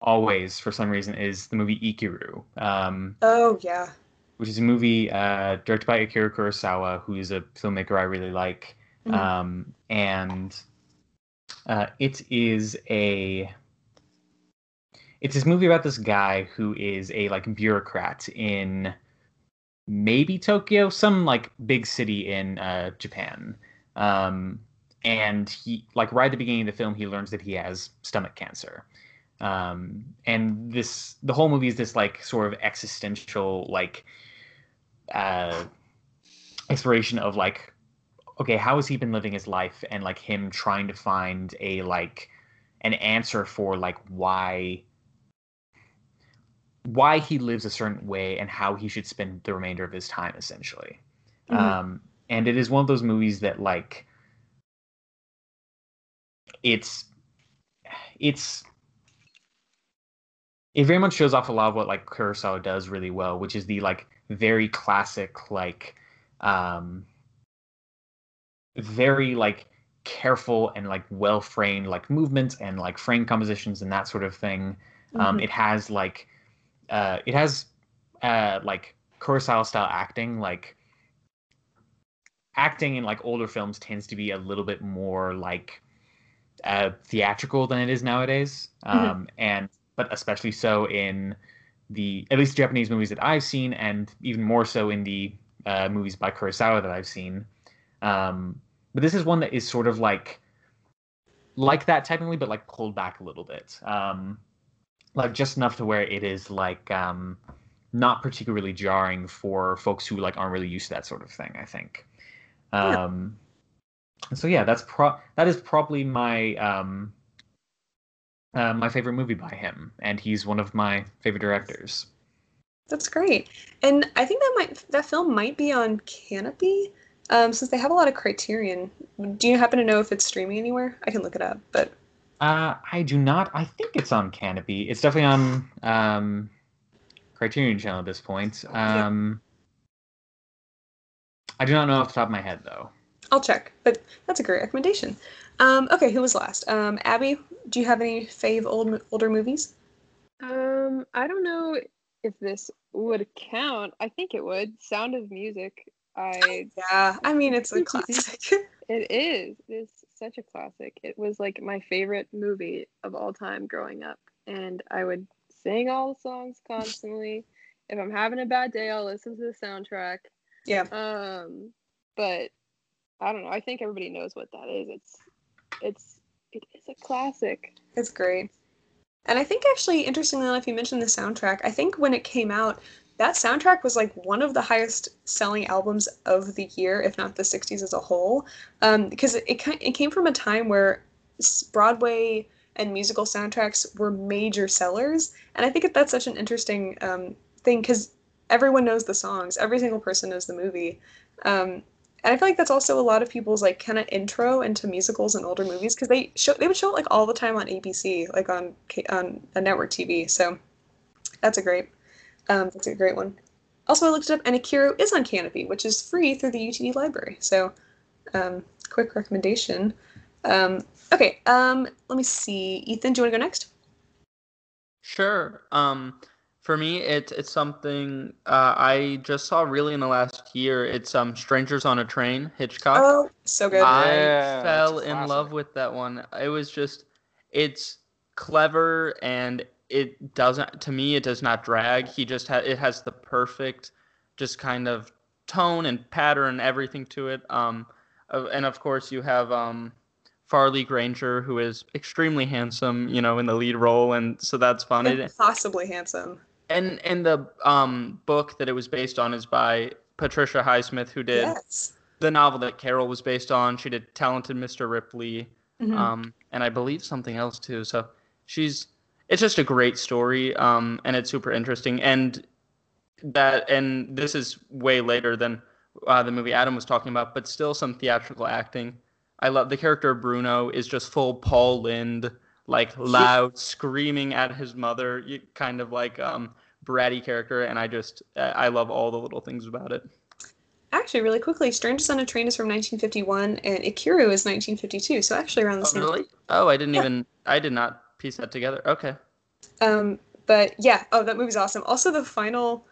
always for some reason, is the movie Ikiru. Um. Oh yeah. which is a movie uh, directed by Akira Kurosawa, who is a filmmaker I really like. Mhm. Um, and uh, it is a it's this movie about this guy who is a like bureaucrat in maybe Tokyo, some like big city in uh, Japan. Um, and he like right at the beginning of the film, he learns that he has stomach cancer. Um, and this the whole movie is this like sort of existential like uh, exploration of like okay how has he been living his life and like him trying to find a like an answer for like why why he lives a certain way and how he should spend the remainder of his time essentially Mhm. um and it is one of those movies that like it's it's it very much shows off a lot of what like Kurosawa does really well, which is the like very classic like um very like careful and like well framed like movements and like frame compositions and that sort of thing. Um Mhm. it has like uh it has uh like Kurosawa style acting like acting in like older films tends to be a little bit more like uh theatrical than it is nowadays. Mhm. Um and but especially so in the at least Japanese movies that I've seen, and even more so in the uh, movies by Kurosawa that I've seen. Um, but this is one that is sort of like like that technically, but like pulled back a little bit, um, like just enough to where it is like um, not particularly jarring for folks who like aren't really used to that sort of thing. I think. Yeah. Um, so yeah, that's pro that is probably my um, uh, my favorite movie by him, and he's one of my favorite directors. That's great. And I think that might that film might be on Kanopy, um, since they have a lot of Criterion. Do you happen to know if it's streaming anywhere? I can look it up, but Uh, I do not. I think it's on Kanopy. It's definitely on um, Criterion Channel at this point. Yeah. Um, I do not know off the top of my head though. I'll check. But that's a great recommendation. Um, okay, who was last? Um, Abby, do you have any fave old older movies? Um, I don't know if this would count. I think it would. Sound of Music. I Yeah, I mean it's a classic. (laughs) it is. It is such a classic. It was like my favorite movie of all time growing up, and I would sing all the songs constantly. If I'm having a bad day, I'll listen to the soundtrack. yeah. Um, but I don't know. I think everybody knows what that is. It's it's it is a classic. It's great. And I think actually, interestingly enough, you mentioned the soundtrack. I think when it came out, that soundtrack was like one of the highest selling albums of the year, if not the 60s as a whole, um, because it, it, it came from a time where Broadway and musical soundtracks were major sellers. And I think that that's such an interesting um, thing because everyone knows the songs, every single person knows the movie. Um, and I feel like that's also a lot of people's like kind of intro into musicals and older movies because they show they would show it like all the time on ABC, like on on a network TV. So that's a great um, that's a great one. Also, I looked it up, and Akira is on Kanopy, which is free through the UTD library. So, um, quick recommendation. Um, okay, um, let me see. Ethan, do you want to go next? Sure. Um, for me, it's it's something uh, I just saw really in the last year. It's um, Strangers on a Train, Hitchcock. Oh, so good. I Yeah, fell in classic. love with that one. It was just, it's clever and it doesn't. To me, it does not drag. He just ha- it has the perfect, just kind of tone and pattern, everything to it. Um, and of course you have um, Farley Granger, who is extremely handsome, you know, in the lead role, and so that's fun. It, Impossibly handsome. And and the um book that it was based on is by Patricia Highsmith, who did Yes. the novel that Carol was based on. She did Talented Mr. Ripley, Mhm. um, and I believe something else too. So she's it's just a great story, um, and it's super interesting. And that and this is way later than uh, the movie Adam was talking about, but still some theatrical acting. I love the character of Bruno is just full Paul Lynde, like loud screaming at his mother, you, kind of like um bratty character, and I just I love all the little things about it. Actually, really quickly, Strangers on a Train is from 1951, and Ikiru is 1952. So actually around the Oh, same. really? Oh, I didn't Yeah. even I did not piece that together. Okay. Um, but yeah, oh, that movie's awesome. Also, the final,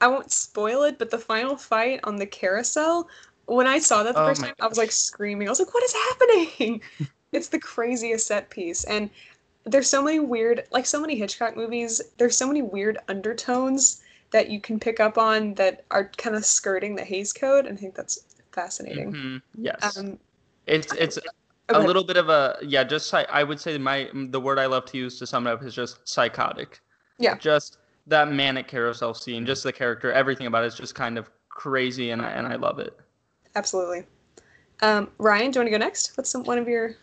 I won't spoil it, but the final fight on the carousel, when I saw that the Oh first time, I was like screaming. I was like, what is happening? (laughs) it's the craziest set piece. And there's so many weird, like so many Hitchcock movies, there's so many weird undertones that you can pick up on that are kind of skirting the Hays Code. And I think that's fascinating. Mhm. Yes. Um, it's it's a little bit of a yeah. Just I would say my the word I love to use to sum it up is just psychotic. Yeah. Just that manic carousel scene, just the character, everything about it is just kind of crazy, and I, and I love it. Absolutely. Um, Ryan, do you want to go next? What's some, one of your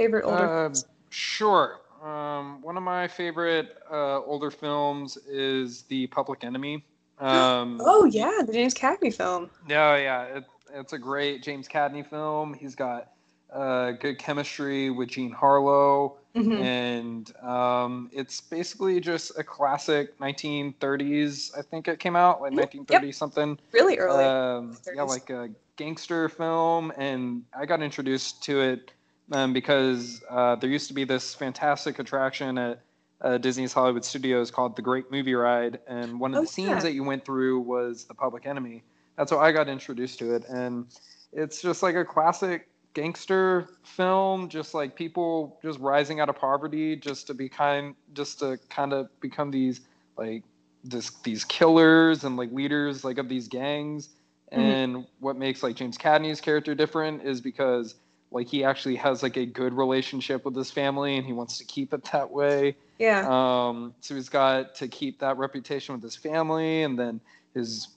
favorite older? Films? sure. Um, one of my favorite uh, older films is The Public Enemy. Um, (gasps) oh yeah, the James Cagney film. No, yeah, it, it's a great James Cagney film. He's got uh, good chemistry with Jean Harlow, Mhm. and um, it's basically just a classic 1930s. I think it came out like Mhm. 1930 something. Really early. Um, yeah, like a gangster film, and I got introduced to it um, because uh, there used to be this fantastic attraction at uh, Disney's Hollywood Studios called the Great Movie Ride, and one of Oh, the scenes yeah. that you went through was The Public Enemy. That's how I got introduced to it, and it's just like a classic gangster film, just like people just rising out of poverty, just to be kind, just to kind of become these like this these killers and like leaders like of these gangs. Mhm. And what makes like James Cagney's character different is because like he actually has like a good relationship with his family and he wants to keep it that way. yeah. Um, so he's got to keep that reputation with his family and then his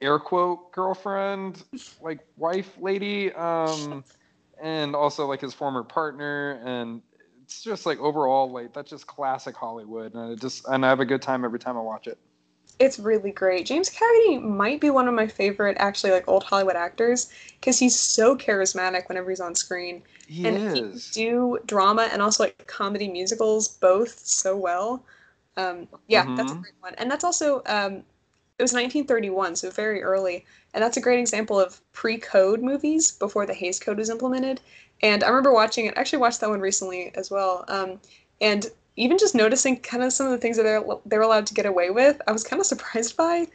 air quote girlfriend, like wife lady, um, and also like his former partner. And it's just like overall, like that's just classic Hollywood. And it just, and I have a good time every time I watch it. It's really great. James Cagney might be one of my favorite, actually, like old Hollywood actors because he's so charismatic whenever he's on screen, He and he do drama and also like comedy musicals both so well. Um, yeah, that's a Mhm. great one, and that's also um, it was 1931, so very early, and that's a great example of pre-code movies before the Hays Code was implemented. And I remember watching it. I actually watched that one recently as well, um, and even just noticing kind of some of the things that they're they're allowed to get away with, I was kind of surprised by.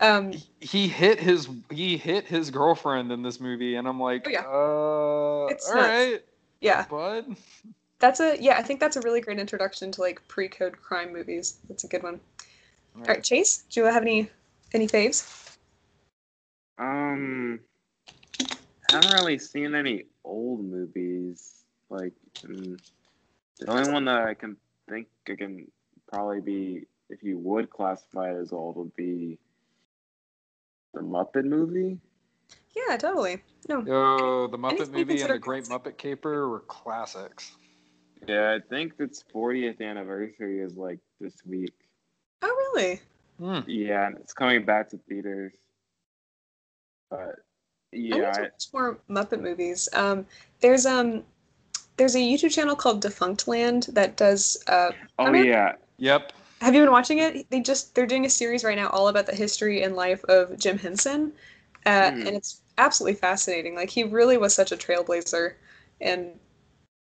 Um, he hit his he hit his girlfriend in this movie, and I'm like, Oh, yeah. uh, It's all nuts. right, yeah, bud. that's a yeah. I think that's a really great introduction to like pre-code crime movies. That's a good one. All right, Chase, do you have any any faves? Um, I haven't really seen any old movies. Like, mm, the only one that I can think it can probably be if you would classify it as old would be the Muppet movie. Yeah, totally. No. Yo, the Muppet Anything movie and the Great. Muppet Caper were classics. Yeah, I think its 40th anniversary is like this week. Oh, really? Hmm. Yeah, and it's coming back to theaters. But I yeah, need to watch more Muppet movies. Um, there's um, there's a YouTube channel called Defunctland that does. Uh, oh yeah, Yep. have you been watching it? They just they're doing a series right now all about the history and life of Jim Henson, uh, Hmm. and it's absolutely fascinating. Like he really was such a trailblazer, and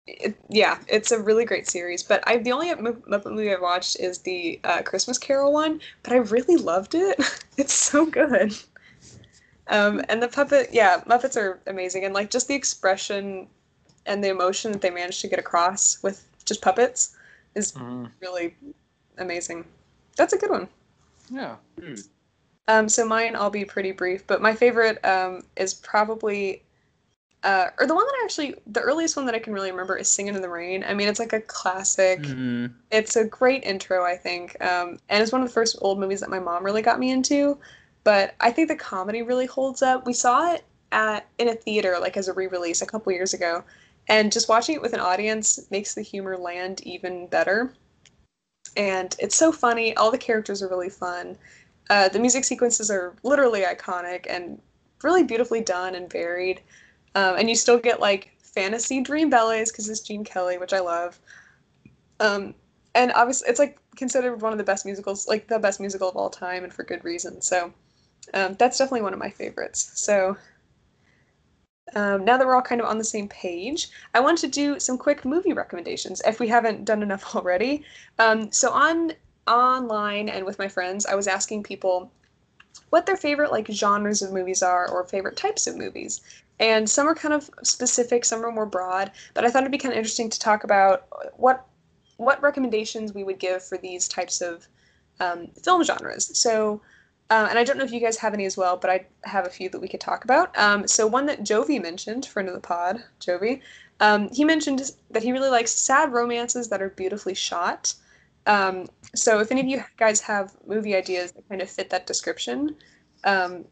it, yeah, it's a really great series. But I the only Muppet movie I've watched is the uh, Christmas Carol one, but I really loved it. (laughs) it's so good. Um, and the puppet, yeah, Muppets are amazing, and like just the expression and the emotion that they managed to get across with just puppets is Mhm. really amazing. That's a good one. Yeah. Um, so mine, I'll be pretty brief, but my favorite um, is probably, uh, or the one that I actually, the earliest one that I can really remember is "Singing in the Rain." I mean, it's like a classic. Mhm. It's a great intro, I think, um, and it's one of the first old movies that my mom really got me into. But I think the comedy really holds up. We saw it at in a theater, like as a re-release a couple years ago, and just watching it with an audience makes the humor land even better. And it's so funny. All the characters are really fun. Uh, the music sequences are literally iconic and really beautifully done and varied. Um, and you still get like fantasy dream ballets because it's Gene Kelly, which I love. Um, and obviously, it's like considered one of the best musicals, like the best musical of all time, and for good reason. So um, that's definitely one of my favorites. So um, now that we're all kind of on the same page, I want to do some quick movie recommendations if we haven't done enough (laughs) already. Um, so on online and with my friends, I was asking people what their favorite like genres of movies are or favorite types of movies. And some are kind of specific, some are more broad, but I thought it'd be kind of interesting to talk about what what recommendations we would give for these types of um, film genres. So, uh, and I don't know if you guys have any as well, but I have a few that we could talk about. Um, so one that Jovi mentioned, friend of the pod, Jovi, um, he mentioned that he really likes sad romances that are beautifully shot. Um, so if any of you guys have movie ideas that kind of fit that description, um,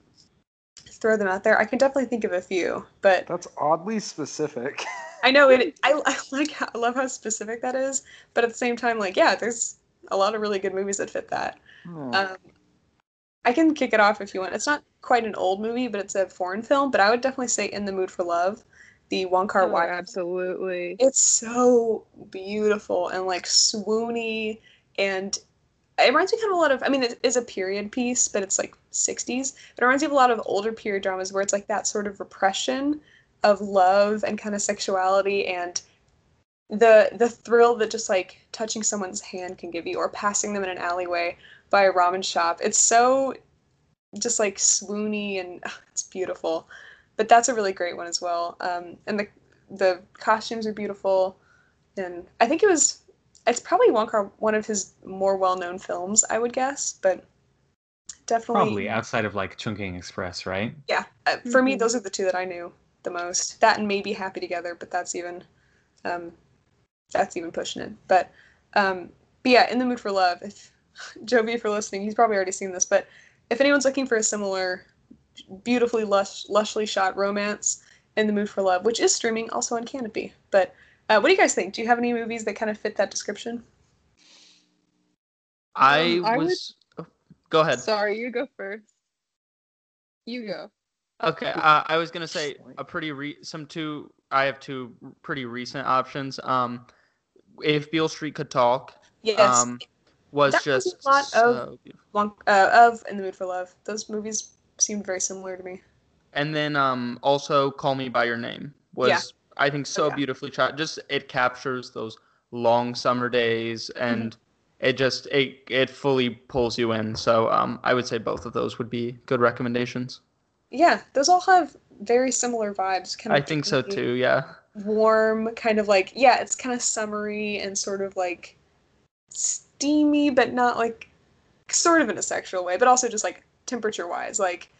throw them out there. I can definitely think of a few, but That's oddly specific. I know it. (laughs) I, I like. How, I love how specific that is. But at the same time, like, yeah, there's a lot of really good movies that fit that. Hmm. I can kick it off if you want. It's not quite an old movie, but it's a foreign film. But I would definitely say "In the Mood for Love," the Wong Kar Oh, Wai. absolutely. It's so beautiful and like swoony, and it reminds me kind of a lot of. I mean, it is a period piece, but it's like '60s. It reminds me of a lot of older period dramas where it's like that sort of repression of love and kind of sexuality and the the thrill that just like touching someone's hand can give you or passing them in an alleyway by a ramen shop. It's so just like swoony and (laughs) ugh, it's beautiful. But that's a really great one as well. Um, and the the costumes are beautiful, and I think it was it's probably Wong Kar one of his more well known films, I would guess, but definitely Probably outside of like Chungking Express, right? yeah. Uh, for me, Mhm. those are the two that I knew the most. That and maybe Happy Together, but that's even um, that's even pushing it. But um, but yeah, in the mood for love. If Jovi, if you're listening, he's probably already seen this. But if anyone's looking for a similar, beautifully lush, lushly shot romance, in the mood for love, which is streaming also on Kanopy. But uh, what do you guys think? Do you have any movies that kind of fit that description? I Um, I would- was. oh, Go ahead. Sorry, you go first. You go. Okay, uh, I was gonna say a pretty re- some two. I have two pretty recent options. Um, if Beale Street could talk, Yes, um, was That was a just lot of- so. Wong- uh, of In the Mood for Love. Those movies seemed very similar to me. And then um, also Call Me by Your Name was Yeah. I think so yeah. beautifully shot. Just it captures those long summer days Mm-hmm. and it just it it fully pulls you in. So um, I would say both of those would be good recommendations. Yeah, those all have very similar vibes. Kind of I think so too. Yeah. Warm, kind of like yeah, it's kind of summery and sort of like steamy, but not like sort of in a sexual way, but also just like temperature wise, like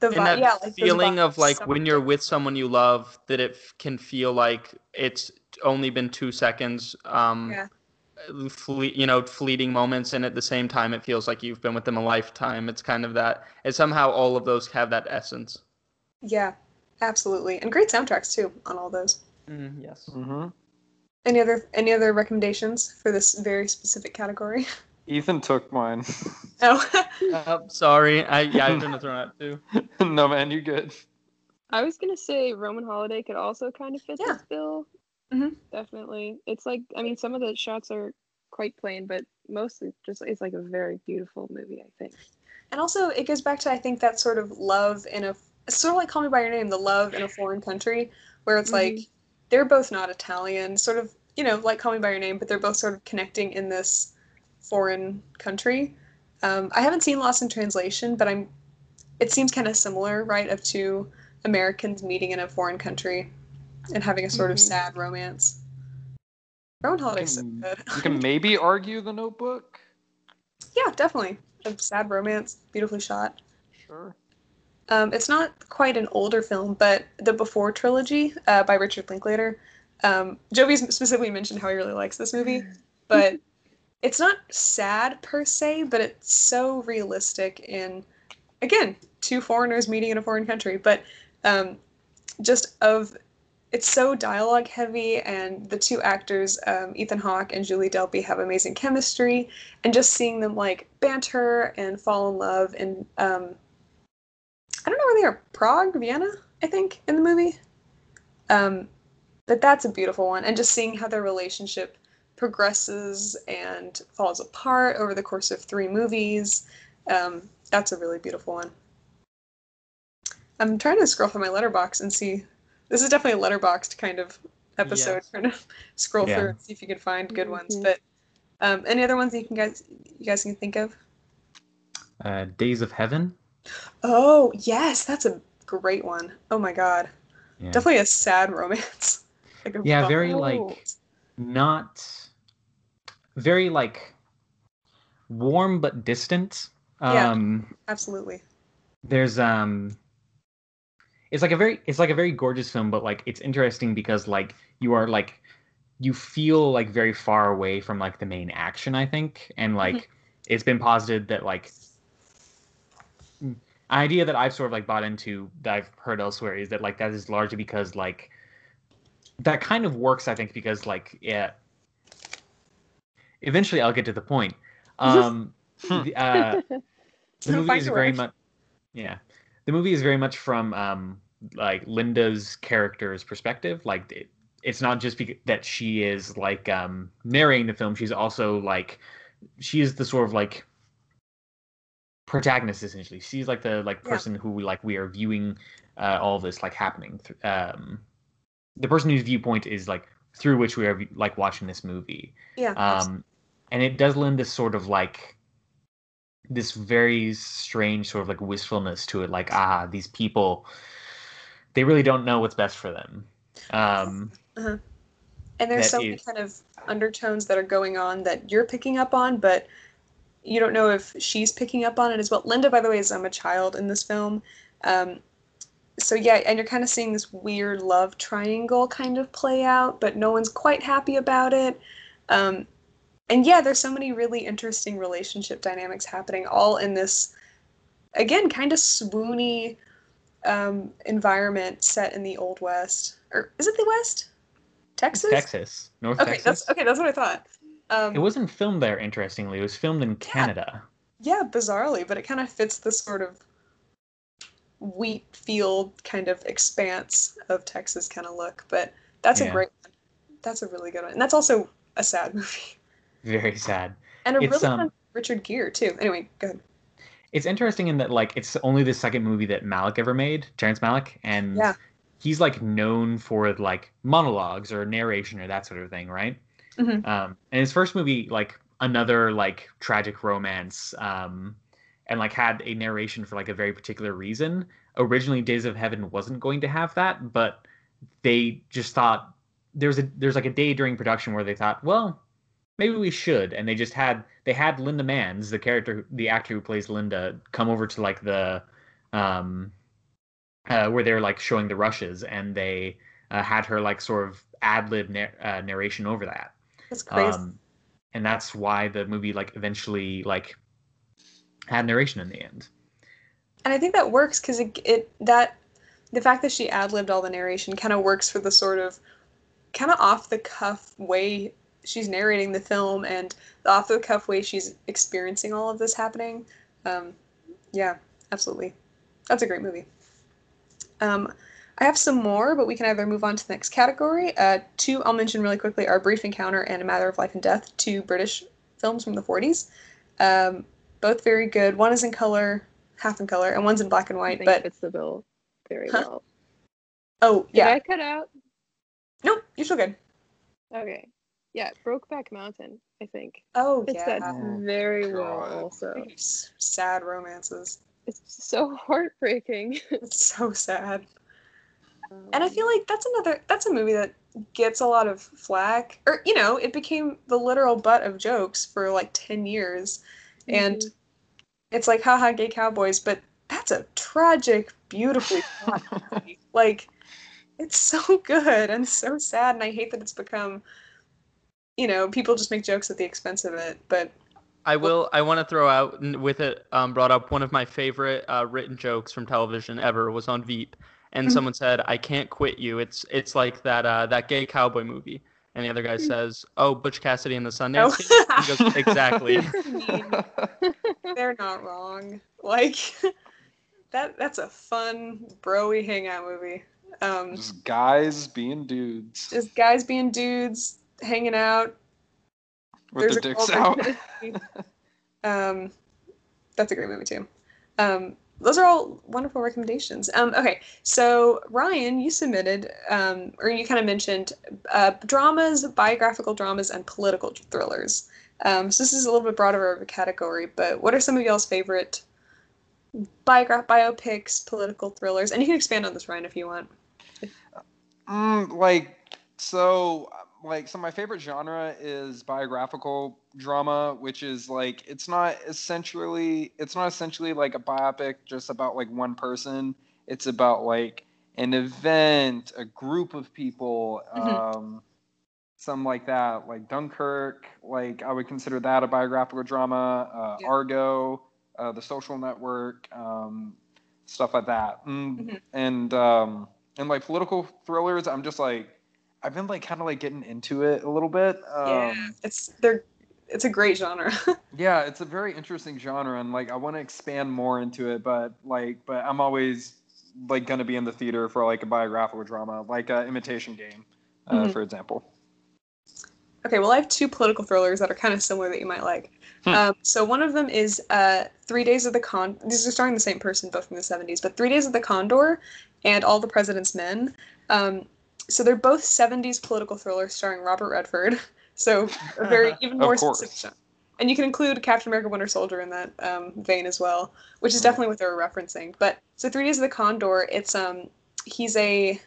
the and vibe. Yeah, like feeling of like summer when you're days. with someone you love that it f- can feel like it's only been two seconds um Yeah. fle- you know, fleeting moments, and at the same time, it feels like you've been with them a lifetime. It's kind of that. And somehow, all of those have that essence. Yeah, absolutely, and great soundtracks too on all those. Mm, yes. hmm Any other any other recommendations for this very specific category? (laughs) Ethan took mine. Oh, Uh, (laughs) sorry, I yeah, I shouldn't have thrown out too. (laughs) no man, you good. I was gonna say Roman Holiday could also kind of fit Yeah. this bill. Mhm. Definitely, it's like I mean, some of the shots are quite plain, but mostly just it's like a very beautiful movie. I think. and also it goes back to I think that sort of love in a it's sort of like Call Me by Your Name, the love in a foreign country, where it's like they're both not Italian, sort of you know like Call Me by Your Name, but they're both sort of connecting in this foreign country. Um, I haven't seen Lost in Translation, but I'm. It seems kind of similar, right? Of two Americans meeting in a foreign country and having a sort of Mhm. sad romance. Roman Holiday's so good. You can (laughs) maybe argue the Notebook. yeah, definitely a sad romance, beautifully shot. Sure. Um, it's not quite an older film, but the Before trilogy uh, by Richard Linklater. Um, Jovi specifically mentioned how he really likes this movie, but it's not sad per se, but it's so realistic in, again, two foreigners meeting in a foreign country, but um, just of it's so dialogue heavy, and the two actors, um, Ethan Hawke and Julie Delpy, have amazing chemistry, and just seeing them like banter and fall in love and um, I don't know where they are. Prague, Vienna, I think, in the movie. Um, but that's a beautiful one, and just seeing how their relationship progresses and falls apart over the course of three movies. Um, that's a really beautiful one. I'm trying to scroll through my letterbox and see. This is definitely a Letterboxd kind of episode. Yes. (laughs) Trying to scroll Yeah. through and see if you can find good ones. Mhm. But um, any other ones that you can guys you guys can think of? Uh, Days of Heaven. Oh yes, that's a great one. Oh my god. Yeah. Definitely a sad romance. (laughs) like a Yeah, very like not very like warm but distant. Yeah. Um Absolutely. there's um it's like a very it's like a very gorgeous film but like it's interesting because like you are like you feel like very far away from like the main action i think and like it's been posited that like idea that i've sort of like bought into that i've heard elsewhere is that like that is largely because like that kind of works i think because like yeah eventually i'll get to the point. (laughs) Um the, uh (laughs) the movie is very much yeah the movie is very much from um like linda's character's perspective like it, it's not just because that she is like um narrating the film she's also like she is the sort of like protagonist essentially. She's like the like Yeah. person who like we are viewing uh, all this like happening th- um the person whose viewpoint is like through which we are like watching this movie. Yeah. um and it does lend this sort of like this very strange sort of like wistfulness to it like ah these people they really don't know what's best for them. Um and there's so many is- kind of undertones that are going on that you're picking up on, but you don't know if she's picking up on it as well. Linda, by the way, is um, a child in this film. Um, so yeah, and you're kind of seeing this weird love triangle kind of play out, but no one's quite happy about it. Um, and yeah, there's so many really interesting relationship dynamics happening, all in this, again, kind of swoony um, environment set in the Old West. Or is it the West? Texas? texas north Okay, texas that's okay. That's what I thought. Um, it wasn't filmed there interestingly it was filmed in canada yeah, bizarrely, but it kind of fits the sort of wheat field kind of expanse of Texas kind of look. But that's a great one. That's a really good one, and that's also a sad (laughs) movie very sad and a It's, really um, fun Richard Gere too. Anyway, go ahead. it's interesting in that like it's only the second movie that Malick ever made, Terrence Malick, and Yeah. he's like known for like monologues or narration or that sort of thing, right? Mhm. Um, and his first movie, like another like tragic romance, um, and like had a narration for like a very particular reason. Originally, Days of Heaven wasn't going to have that, but they just thought there's a there's like a day during production where they thought, well, maybe we should, and they just had they had Linda Manz, the character, the actor who plays Linda, come over to like the um uh, where they're like showing the rushes, and they uh, had her like sort of ad lib nar- uh, narration over that. That's crazy. Um, and that's why the movie like eventually like had narration in the end. and I think that works because it, it that the fact that she ad libbed all the narration kind of works for the sort of kind of off the cuff way she's narrating the film and the off the cuff way she's experiencing all of this happening. Um, yeah, absolutely, that's a great movie. Um, I have some more, but we can either move on to the next category. Uh, two I'll mention really quickly are Brief Encounter and A Matter of Life and Death, two British films from the 40s. Um, both very good. One is in color, half in color, and one's in black and I white. think But fits the bill very Huh? well. oh Did yeah, I cut out? nope, you're still good. Okay. Yeah, Brokeback Mountain, I think. Oh It's yeah, that Oh, very well also. Sad romances. It's so (laughs) heartbreaking. It's so sad. And I feel like that's another that's a movie that gets a lot of flack. Or you know, it became the literal butt of jokes for like 10 years. And Mhm. it's like haha gay cowboys, but that's a tragic, beautifully. (laughs) Like it's so good and so sad and I hate that it's become you know, people just make jokes at the expense of it, but I will. I want to throw out with it um, brought up one of my favorite uh, written jokes from television ever was on Veep, and Mhm. someone said, "I can't quit you." It's it's like that uh, that gay cowboy movie, and the other guy says, "Oh, Butch Cassidy and the Sundance Kid." Goes, (laughs) exactly. (laughs) they're not wrong. Like (laughs) that that's a fun broy hangout movie. Um Just guys being dudes just guys being dudes, hanging out. with there's their dicks out. Um that's a great movie too. Um those are all wonderful recommendations. Um, okay, so Ryan, you submitted, um, or you kind of mentioned uh, dramas, biographical dramas, and political thrillers. Um, so this is a little bit broader of a category, but what are some of y'all's favorite biograph biopics, political thrillers? And you can expand on this, Ryan, if you want. Mm, like so like so my favorite genre is biographical drama which is like it's not essentially it's not essentially like a biopic just about like one person it's about like an event a group of people Mhm. um something like that like dunkirk like i would consider that a biographical drama uh, Yeah. argo uh, the social network um stuff like that mm, Mhm. and um and like political thrillers i'm just like i've been like kind of like getting into it a little bit um yeah, it's they're it's a great genre. (laughs) yeah it's a very interesting genre and like i want to expand more into it but like but i'm always like gonna be in the theater for like a biographical drama like uh, imitation game uh, Mhm. for example Okay, well, I have two political thrillers that are kind of similar that you might like. Hmm. Um, so one of them is uh, Three Days of the Con. These are starring the same person, both from the '70s, but Three Days of the Condor and All the President's Men. Um, so they're both '70s political thrillers starring Robert Redford. (laughs) So a very (laughs) even more specific. And you can include Captain America: Winter Soldier in that um, vein as well, which is Mhm. definitely what they were referencing. But so Three Days of the Condor, it's um he's a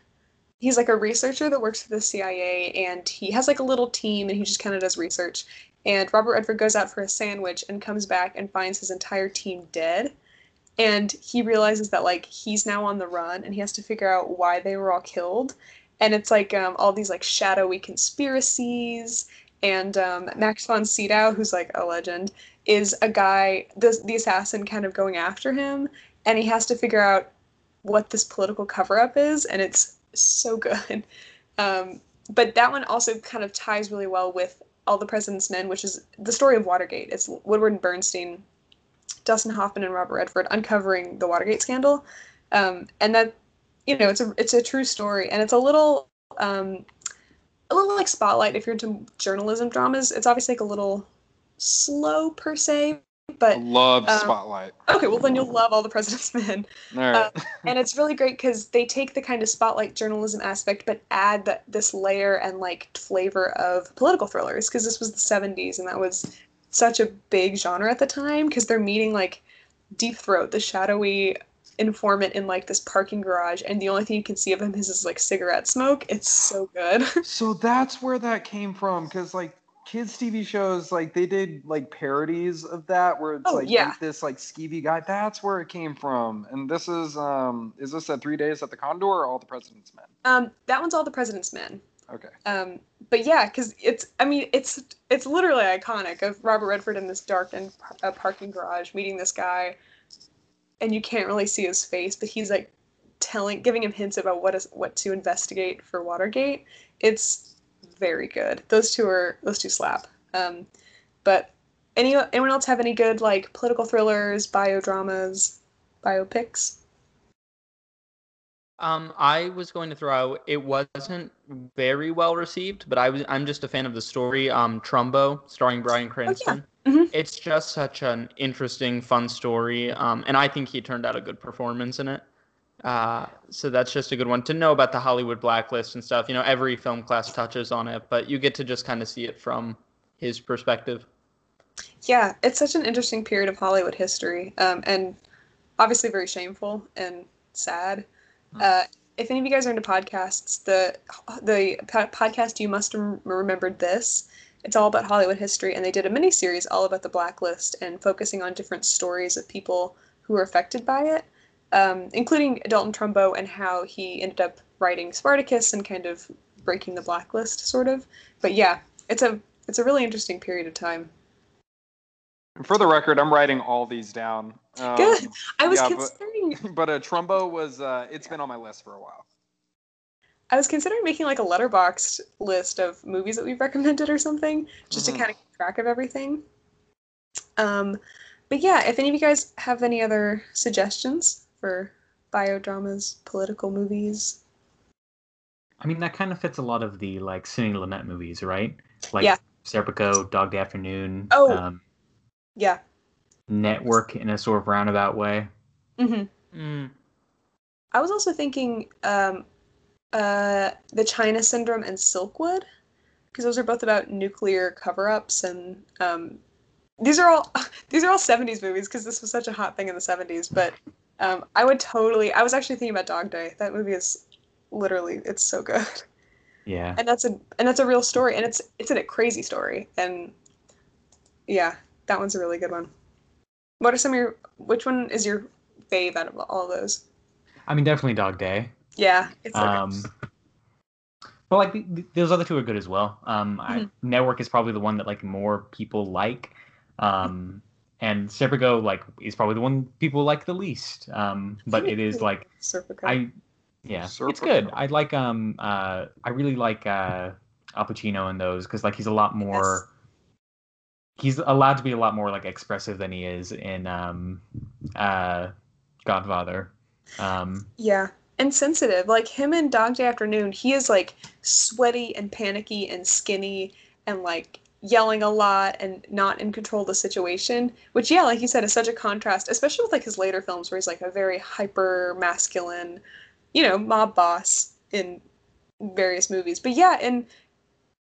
he's like a researcher that works for the CIA and he has like a little team and he just kind of does research. And Robert Redford goes out for a sandwich and comes back and finds his entire team dead. And he realizes that like he's now on the run and he has to figure out why they were all killed. And it's like um, all these like shadowy conspiracies. And um, Max von Sydow, who's like a legend, is a guy, the, the assassin, kind of going after him. And he has to figure out what this political cover up is. And it's so good. (laughs) Um, but that one also kind of ties really well with All the President's Men, which is the story of Watergate. It's Woodward and Bernstein, Dustin Hoffman and Robert Redford uncovering the Watergate scandal, um, and that you know it's a it's a true story, and it's a little um, a little like Spotlight if you're into journalism dramas. It's obviously like a little slow per se, i but love um, spotlight. okay, well then you'll love All the President's Men. All right. And it's really great because they take the kind of spotlight journalism aspect but add that this layer and like flavor of political thrillers because this was the 70s and that was such a big genre at the time because they're meeting like deep throat the shadowy informant in like this parking garage and the only thing you can see of him is his like cigarette smoke it's so good (laughs) So that's where that came from, because like kids' TV shows, like they did like parodies of that, where it's Oh, like yeah. this like skeevy guy. That's where it came from. And this is um, is this at Three Days at the Condor or All the President's Men? um that one's all the president's men Okay. Um, but yeah, because it's I mean it's it's literally iconic of Robert Redford in this darkened uh, parking garage meeting this guy, and you can't really see his face, but he's like telling giving him hints about what is what to investigate for Watergate. It's very good. Those two are those two slap. Um, but any anyone else have any good like political thrillers, biodramas, biopics? Um, I was going to throw out. It wasn't very well received, but I was. I'm just a fan of the story. Um, Trumbo, starring Bryan Cranston. Mhm. It's just such an interesting, fun story. Um, and I think he turned out a good performance in it. Uh, so that's just a good one to know about the Hollywood blacklist and stuff. You know, every film class touches on it, but you get to just kind of see it from his perspective. Yeah, it's such an interesting period of Hollywood history, um, and obviously very shameful and sad. Uh, if any of you guys are into podcasts, the the podcast you must have remembered this. It's all about Hollywood history, and they did a mini series all about the blacklist and focusing on different stories of people who were affected by it, um, including Dalton Trumbo and how he ended up writing Spartacus and kind of breaking the blacklist, sort of. But yeah, it's a it's a really interesting period of time. And for the record, I'm writing all these down. Um, Good. I was yeah, but- considering (laughs) But uh, Trumbo was. Uh, it's been on my list for a while. I was considering making like a Letterboxd list of movies that we've recommended or something, just Mhm. to kind of keep track of everything. Um, but yeah, if any of you guys have any other suggestions for biodramas, political movies, I mean, that kind of fits a lot of the like Sidney Lumet movies, right? Like Yeah. Serpico, Dog Day Afternoon, Oh. um, yeah. Network in a sort of roundabout way. hmm Mm. I was also thinking um, uh, the China Syndrome and Silkwood, because those are both about nuclear cover-ups, and um, these are all (laughs) these are all '70s movies because this was such a hot thing in the '70s. But um, I would totally. I was actually thinking about Dog Day. That movie is literally it's so good, Yeah. and that's a and that's a real story, and it's it's a crazy story, and yeah, that one's a really good one. What are some of your? Which one is your fave out of all of those? I mean, definitely Dog Day. Yeah, it's so. Um, but like th- th- those other two are good as well. Um, Mm-hmm. Network is probably the one that like more people like, um, and Serpico like is probably the one people like the least. Um, but it is like Serpico. I, yeah, it's good. I like um uh I really like uh Al Pacino in those because like he's a lot more. He's allowed to be a lot more like expressive than he is in um uh Godfather. Um, Yeah, and sensitive. Like him in Dog Day Afternoon, he is like sweaty and panicky and skinny and like yelling a lot and not in control of the situation. Which, yeah, like you said, is such a contrast, especially with like his later films where he's like a very hyper masculine, you know, mob boss in various movies. But yeah, in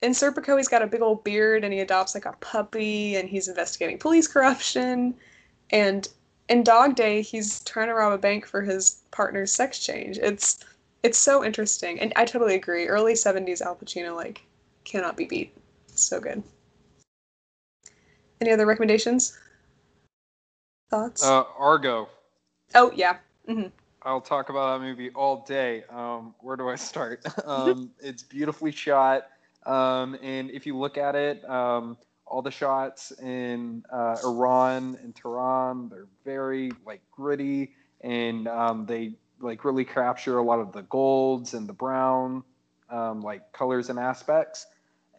in Serpico, he's got a big old beard and he adopts like a puppy and he's investigating police corruption. And in Dog Day, he's trying to rob a bank for his partner's sex change. It's it's so interesting, and I totally agree. Early '70s Al Pacino like cannot be beat. So good. Any other recommendations? Thoughts? Uh, Argo. oh yeah. hmm I'll talk about that movie all day. Um, where do I start? (laughs) um, it's beautifully shot, um, and if you look at it, um, all the shots in uh, Iran and Tehran, they're very like gritty, and um, they like really capture a lot of the golds and the brown, um, like colors and aspects.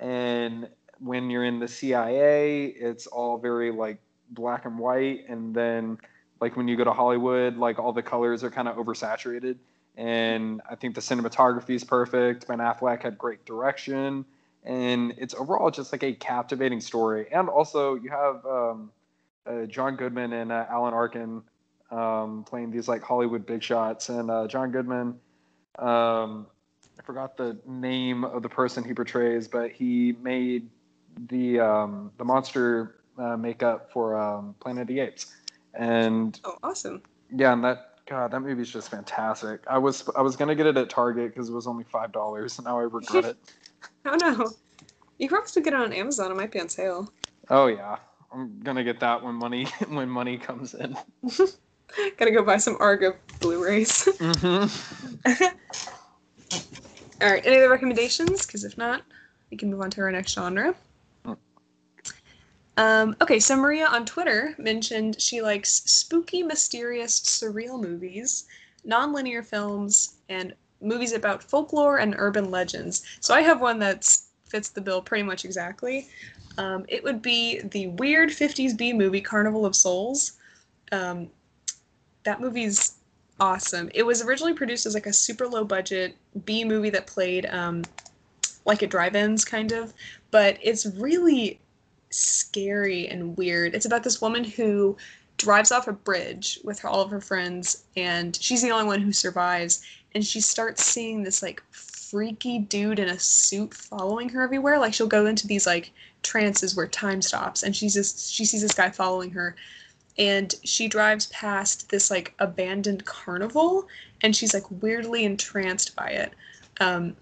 And when you're in the CIA, it's all very like black and white, and then like when you go to Hollywood, like all the colors are kind of oversaturated. And I think the cinematography is perfect. Ben Affleck had great direction, and it's overall just like a captivating story. And also, you have um, uh, John Goodman and uh, Alan Arkin um, playing these like Hollywood big shots. And uh, John Goodman, um, I forgot the name of the person he portrays, but he made the um, the monster uh, makeup for um, Planet of the Apes. And Oh, awesome. yeah, and that God, that movie's just fantastic. I was I was gonna get it at Target because it was only five dollars, and now I regret (laughs) it. (laughs) Oh no. You can also get it on Amazon. It might be on sale. oh yeah, I'm gonna get that when money (laughs) when money comes in. (laughs) Gotta go buy some Argo Blu-rays. Mm-hmm. All right. Any other recommendations? Because if not, we can move on to our next genre. Um, okay, so Maria on Twitter mentioned she likes spooky, mysterious, surreal movies, nonlinear films, and movies about folklore and urban legends. So I have one that fits the bill pretty much exactly. Um, it would be the weird 50s B movie Carnival of Souls. Um, that movie's awesome. It was originally produced as like a super low budget B movie that played um, like at drive-ins kind of, but it's really scary and weird. It's about this woman who drives off a bridge with her, all of her friends, and she's the only one who survives. And she starts seeing this like freaky dude in a suit following her everywhere. Like she'll go into these like trances where time stops, and she's just she sees this guy following her, and she drives past this like abandoned carnival, and she's like weirdly entranced by it. Um,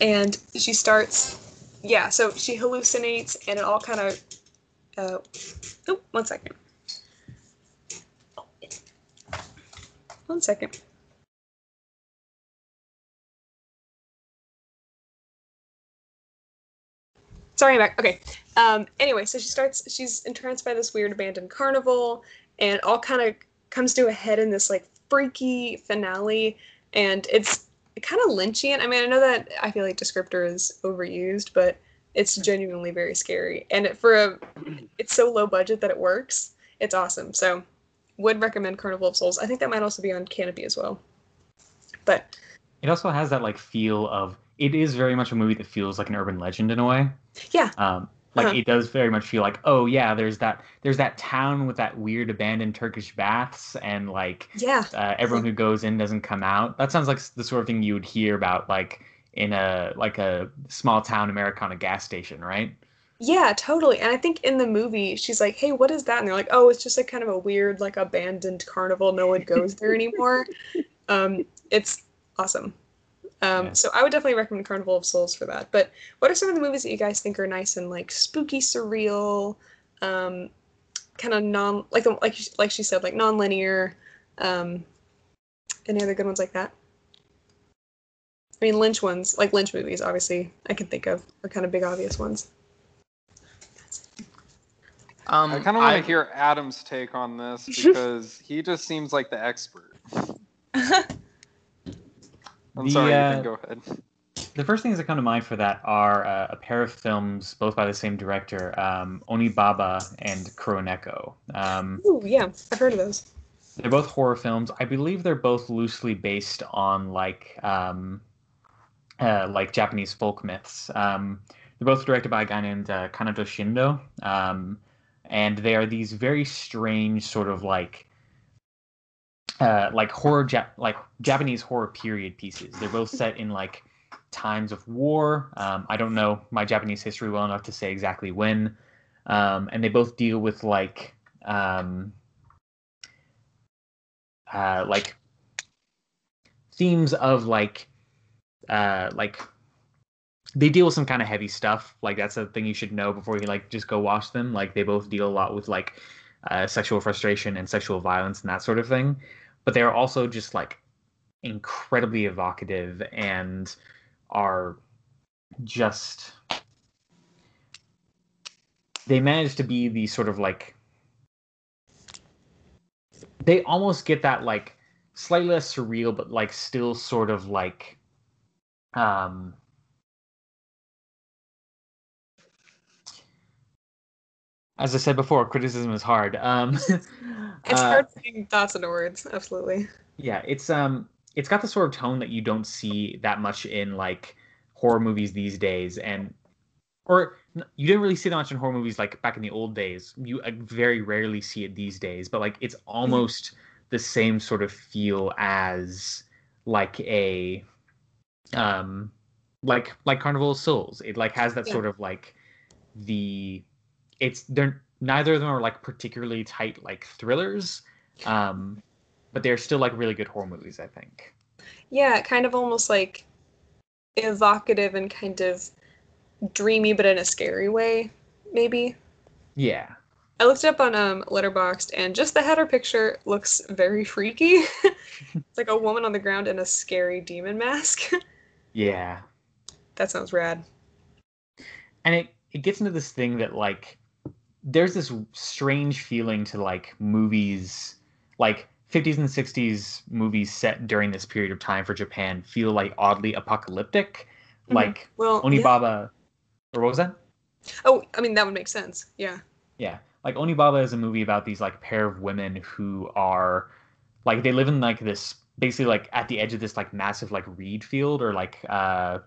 and she starts yeah, so she hallucinates and it all kind of. Uh, oh, one second. One second. Sorry, I'm back. Okay. Um, anyway, so she starts. She's entranced by this weird abandoned carnival, and all kind of comes to a head in this like freaky finale, and it's kind of Lynchian. I mean, I know that I feel like descriptor is overused, but it's genuinely very scary. And it, for a, it's so low budget that it works. It's awesome. So, would recommend Carnival of Souls. I think that might also be on Kanopy as well. But It also has that like feel of it is very much a movie that feels like an urban legend in a way. Yeah, Um, like Uh-huh. it does very much feel like oh yeah, there's that there's that town with that weird abandoned Turkish baths and like yeah, uh, everyone who goes in doesn't come out. That sounds like the sort of thing you would hear about like in a like a small town Americana gas station, right? yeah, totally. And I think in the movie, she's like, "Hey, what is that?" And they're like, "Oh, it's just like kind of a weird, like abandoned carnival. No one goes there anymore." (laughs) um, it's awesome. Um, Yeah. So I would definitely recommend Carnival of Souls for that. But what are some of the movies that you guys think are nice and like spooky, surreal, um, kind of non like like like she said like non-linear? Um, any other good ones like that? I mean, Lynch ones, like Lynch movies, obviously I can think of are kind of big obvious ones. Um, I kind of want to hear Adam's take on this (laughs) because he just seems like the expert. (laughs) I'm The, sorry, uh, you can go ahead. The first things that come to mind for that are uh, a pair of films, both by the same director, um, Onibaba and Kuroneko. Um, Ooh, yeah, I've heard of those. they're both horror films. I believe they're both loosely based on like um, uh, like Japanese folk myths. Um, they're both directed by a guy named uh, Kaneto Shindo, um, and they are these very strange sort of like uh, like horror Jap- like Japanese horror period pieces. They're both set in like times of war. Um, I don't know my Japanese history well enough to say exactly when, um, and they both deal with like um, uh, like themes of like uh, like they deal with some kind of heavy stuff. Like that's a thing you should know before you like just go watch them. Like they both deal a lot with like uh, sexual frustration and sexual violence and that sort of thing. But they are also just like incredibly evocative and are just they manage to be the sort of like they almost get that like slightly less surreal but like still sort of like um as i said before criticism is hard um (laughs) It's uh, hard putting thoughts into words. Absolutely. yeah, it's um it's got the sort of tone that you don't see that much in like horror movies these days and or you didn't really see that much in horror movies like back in the old days. You uh, very rarely see it these days, but like it's almost the same sort of feel as like a um like like Carnival of Souls. It like has that Yeah. sort of like the it's they're neither of them are like particularly tight like thrillers. Um but they're still like really good horror movies, I think. Yeah, kind of almost like evocative and kind of dreamy, but in a scary way, maybe. Yeah. I looked it up on um Letterboxd, and just the header picture looks very freaky. (laughs) it's like a woman on the ground in a scary demon mask. (laughs) Yeah. That sounds rad. and it it gets into this thing that like there's this strange feeling to like movies like 50s and 60s movies set during this period of time for Japan feel like oddly apocalyptic Mhm. like Well, yeah. Onibaba or what was that Oh, I mean that would make sense. Yeah. yeah like Onibaba is a movie about these like pair of women who are like they live in like this basically like at the edge of this like massive like reed field or like uh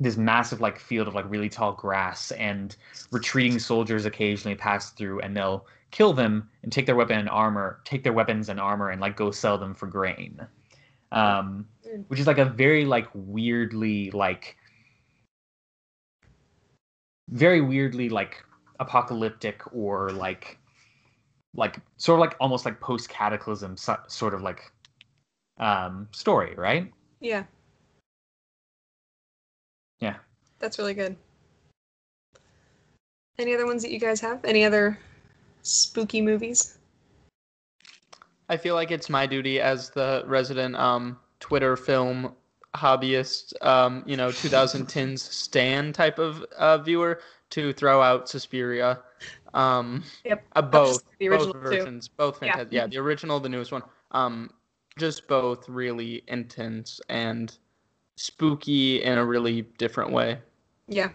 this massive like field of like really tall grass and retreating soldiers occasionally pass through and they'll kill them and take their weapon and armor take their weapons and armor and like go sell them for grain. Um which is like a very like weirdly like very weirdly like apocalyptic or like like sort of like almost like post cataclysm so, sort of like um story right? Yeah. Yeah. That's really good. Any other ones that you guys have? Any other spooky movies? I feel like it's my duty as the resident um, Twitter film hobbyist, um, you know, 2010s (laughs) Stan type of uh, viewer to throw out Suspiria. Um, Yep. Uh, both, the original both too. versions, both Yeah. Yeah. the original, the newest one. Um, just both really intense and spooky in a really different way. Yeah.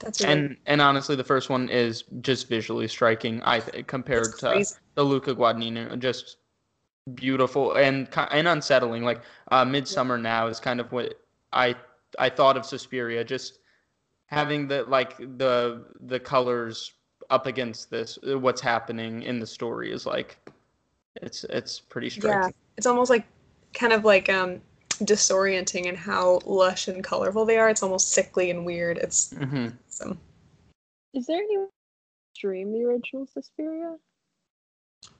That's really And and honestly, the first one is just visually striking. I th- compared to the Luca Guadagnino, just beautiful and and unsettling. Like uh, Midsommar Now is kind of what I I thought of Suspiria, just having the like the the colors up against this, what's happening in the story is like it's it's pretty Yeah. striking. It's almost like kind of like um disorienting in how lush and colorful they are. It's almost sickly and weird. It's hmm awesome. Is there any stream the original Suspiria?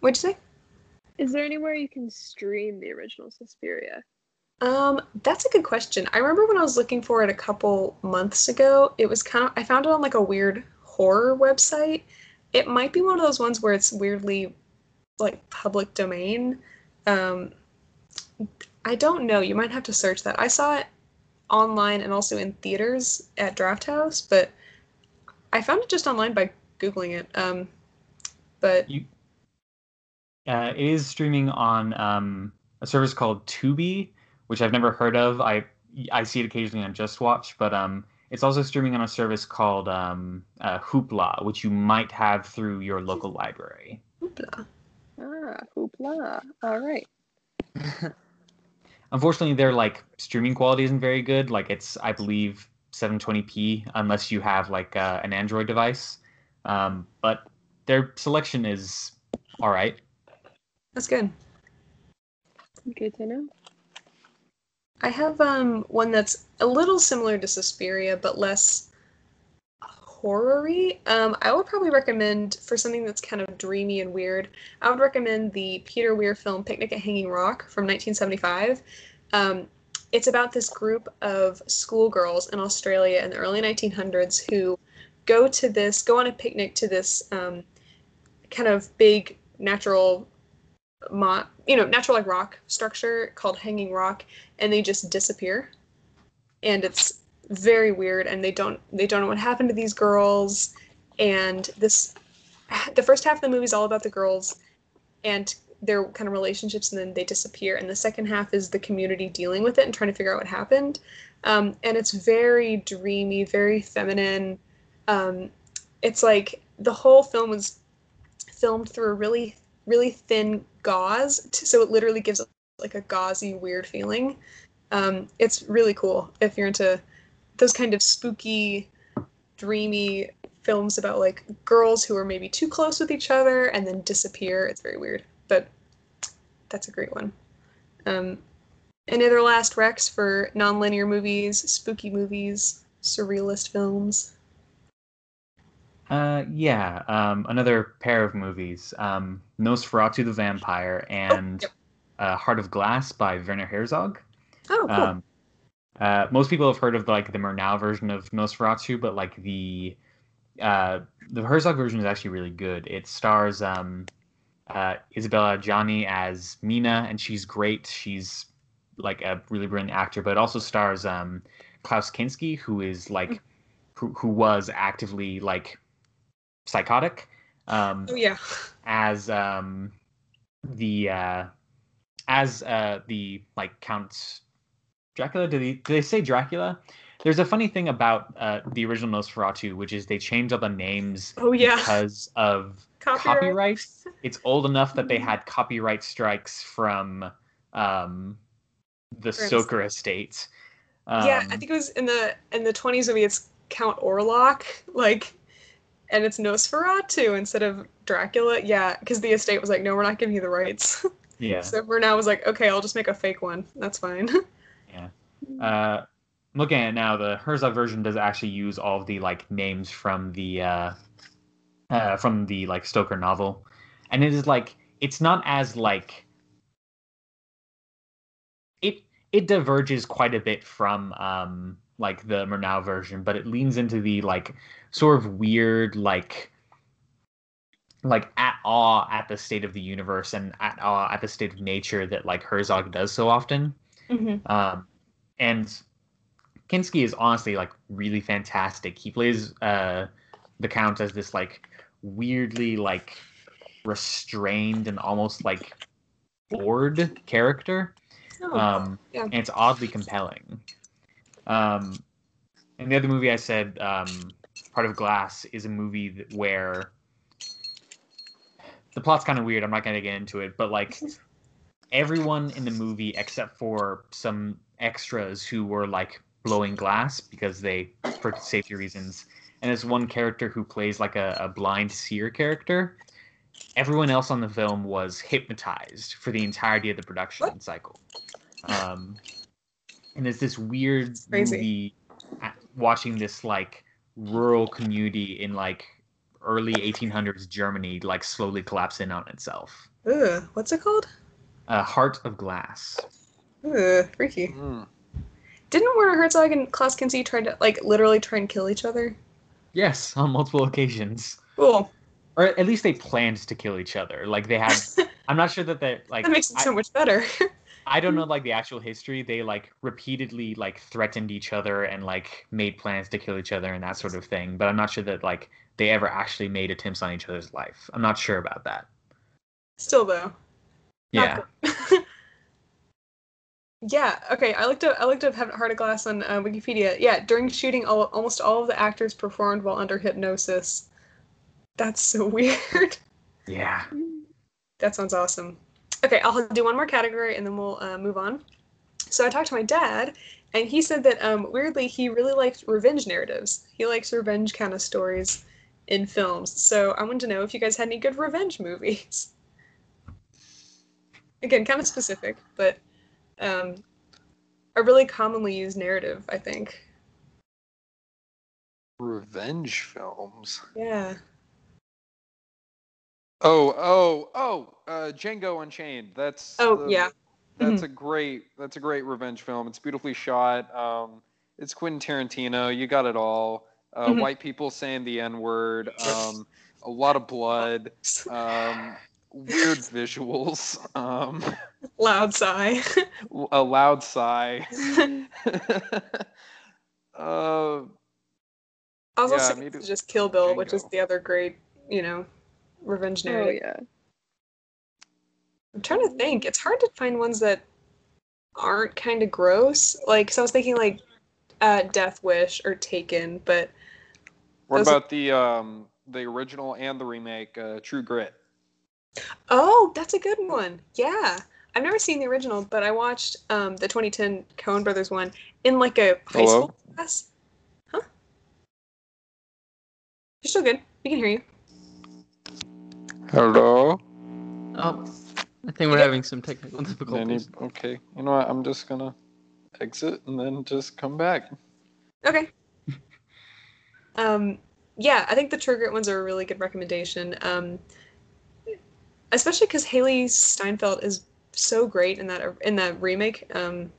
What'd you say? Is there anywhere you can stream the original Suspiria? Um, that's a good question. I remember when I was looking for it a couple months ago, it was kind of I found it on like a weird horror website. It might be one of those ones where it's weirdly like public domain. Um, I don't know. You might have to search that. I saw it online and also in theaters at Drafthouse, but I found it just online by googling it. Um, but you uh, it is streaming on um, a service called Tubi, which I've never heard of. I I see it occasionally on JustWatch, but um, it's also streaming on a service called um, uh, Hoopla, which you might have through your local library. hoopla. Ah, hoopla. All right. (laughs) Unfortunately, their like streaming quality isn't very good. Like it's I believe 720p unless you have like uh, an Android device. Um, but their selection is all right. That's good. Good to know. I have um one that's a little similar to Suspiria, but less horror-y. Um, I would probably recommend for something that's kind of dreamy and weird. I would recommend the Peter Weir film Picnic at Hanging Rock from 1975. Um, it's about this group of schoolgirls in Australia in the early 1900s who go to this, go on a picnic to this um, kind of big natural, mo- you know, natural like rock structure called Hanging Rock, and they just disappear and it's very weird and they don't they don't know what happened to these girls. And this the first half of the movie is all about the girls and their kind of relationships and then they disappear. And the second half is the community dealing with it and trying to figure out what happened. Um, and it's very dreamy very feminine. Um, it's like the whole film was filmed through a really really thin gauze t- so it literally gives like a gauzy weird feeling. Um, it's really cool if you're into those kind of spooky, dreamy films about like girls who are maybe too close with each other and then disappear. It's very weird, but that's a great one. Um, any other last recs for non-linear movies, spooky movies, surrealist films? Uh, yeah. Um, another pair of movies: um, Nosferatu the Vampire and yep. uh, Heart of Glass by Werner Herzog. Oh, cool. Um, uh, most people have heard of like the Murnau version of Nosferatu, but like the uh, the Herzog version is actually really good. It stars um, uh, Isabella Adjani as Mina, and she's great. She's like a really brilliant actor, but it also stars um, Klaus Kinski, who is like who who was actively like psychotic. Um, Oh yeah. as um the uh as uh the like Count Dracula. Did they did they say Dracula? There's a funny thing about uh the original Nosferatu, which is they changed all the names Oh yeah. because of Copyright. copyright. It's old enough that they had copyright strikes from um the Bram Stoker estate. Um, yeah, I think it was in the in the twenties movie. It's Count Orlok, like, and it's Nosferatu instead of Dracula. Yeah, because the estate was like, no, we're not giving you the rights. (laughs) yeah. so Murnau, was like, okay, I'll just make a fake one. That's fine. (laughs) uh, looking at it now, the Herzog version does actually use all of the like names from the uh, uh, from the like Stoker novel, and it is like it's not as like it it diverges quite a bit from um like the Murnau version, but it leans into the like sort of weird like like at awe at the state of the universe and at awe at the state of nature that like Herzog does so often. Mm-hmm. Um, and Kinski is honestly like really fantastic. He plays uh, the Count as this like weirdly like restrained and almost like bored character. Oh, Um, yeah. and it's oddly compelling. Um, and the other movie I said, um, Heart of Glass, is a movie where the plot's kind of weird. I'm not going to get into it, but like everyone in the movie except for some extras who were like blowing glass because they, for safety reasons, and there's one character who plays like a, a blind seer character. Everyone else on the film was hypnotized for the entirety of the production What? cycle. Um, and it's this weird movie watching this like rural community in like early 1800s Germany like slowly collapse in on itself. Ugh, what's it called? A Heart of Glass. Ugh, freaky. Mm. Didn't Werner Herzog and Klaus Kinski try to like literally try and kill each other? Yes, (laughs) on multiple occasions. Cool. Or at least they planned to kill each other. Like they had (laughs) I'm not sure that they like that makes it I- so much better. I don't know (laughs) like the actual history. They like repeatedly like threatened each other and like made plans to kill each other and that sort of thing. But I'm not sure that like they ever actually made attempts on each other's life. I'm not sure about that. Still though. Yeah. (laughs) Yeah. Okay. I looked up. I looked up have Heart of Glass on uh, Wikipedia. Yeah. During shooting, all, almost all of the actors performed while under hypnosis. That's so (laughs) weird. Yeah. That sounds awesome. Okay, I'll do one more category and then we'll uh, move on. So I talked to my dad, and he said that um, weirdly he really likes revenge narratives. He likes revenge kind of stories in films. So I wanted to know if you guys had any good revenge movies. (laughs) Again, kind of specific, but um, a really commonly used narrative, I think. Revenge films. Yeah. Oh, oh, oh! Uh, Django Unchained. That's Oh, the- yeah. That's a great. That's a great revenge film. It's beautifully shot. Um, it's Quentin Tarantino. You got it all. Uh, Mhm. White people saying the N word. Um, a lot of blood. (laughs) Um, weird visuals. Um, Loud sigh. a loud sigh. (laughs) (laughs) uh, I was Yeah, also maybe just Kill Bill, which is the other great, you know, revenge narrative. Oh narrative. yeah. I'm trying to think. It's hard to find ones that aren't kind of gross. Like, so I was thinking like uh, Death Wish or Taken, but what Those are- about the um, the original and the remake? Uh, True Grit. Oh, that's a good one. Yeah, I've never seen the original, but I watched um, the 2010 Coen Brothers one in like a high Hello? school class. Huh? You're still good. We can hear you. Hello. Oh, I think we're having some technical difficulties. okay. You know what? I'm just gonna exit and then just come back. Okay. (laughs) um, yeah, I think the True Grit ones are a really good recommendation. Um, especially because Hailee Steinfeld is so great in that in that remake. Um,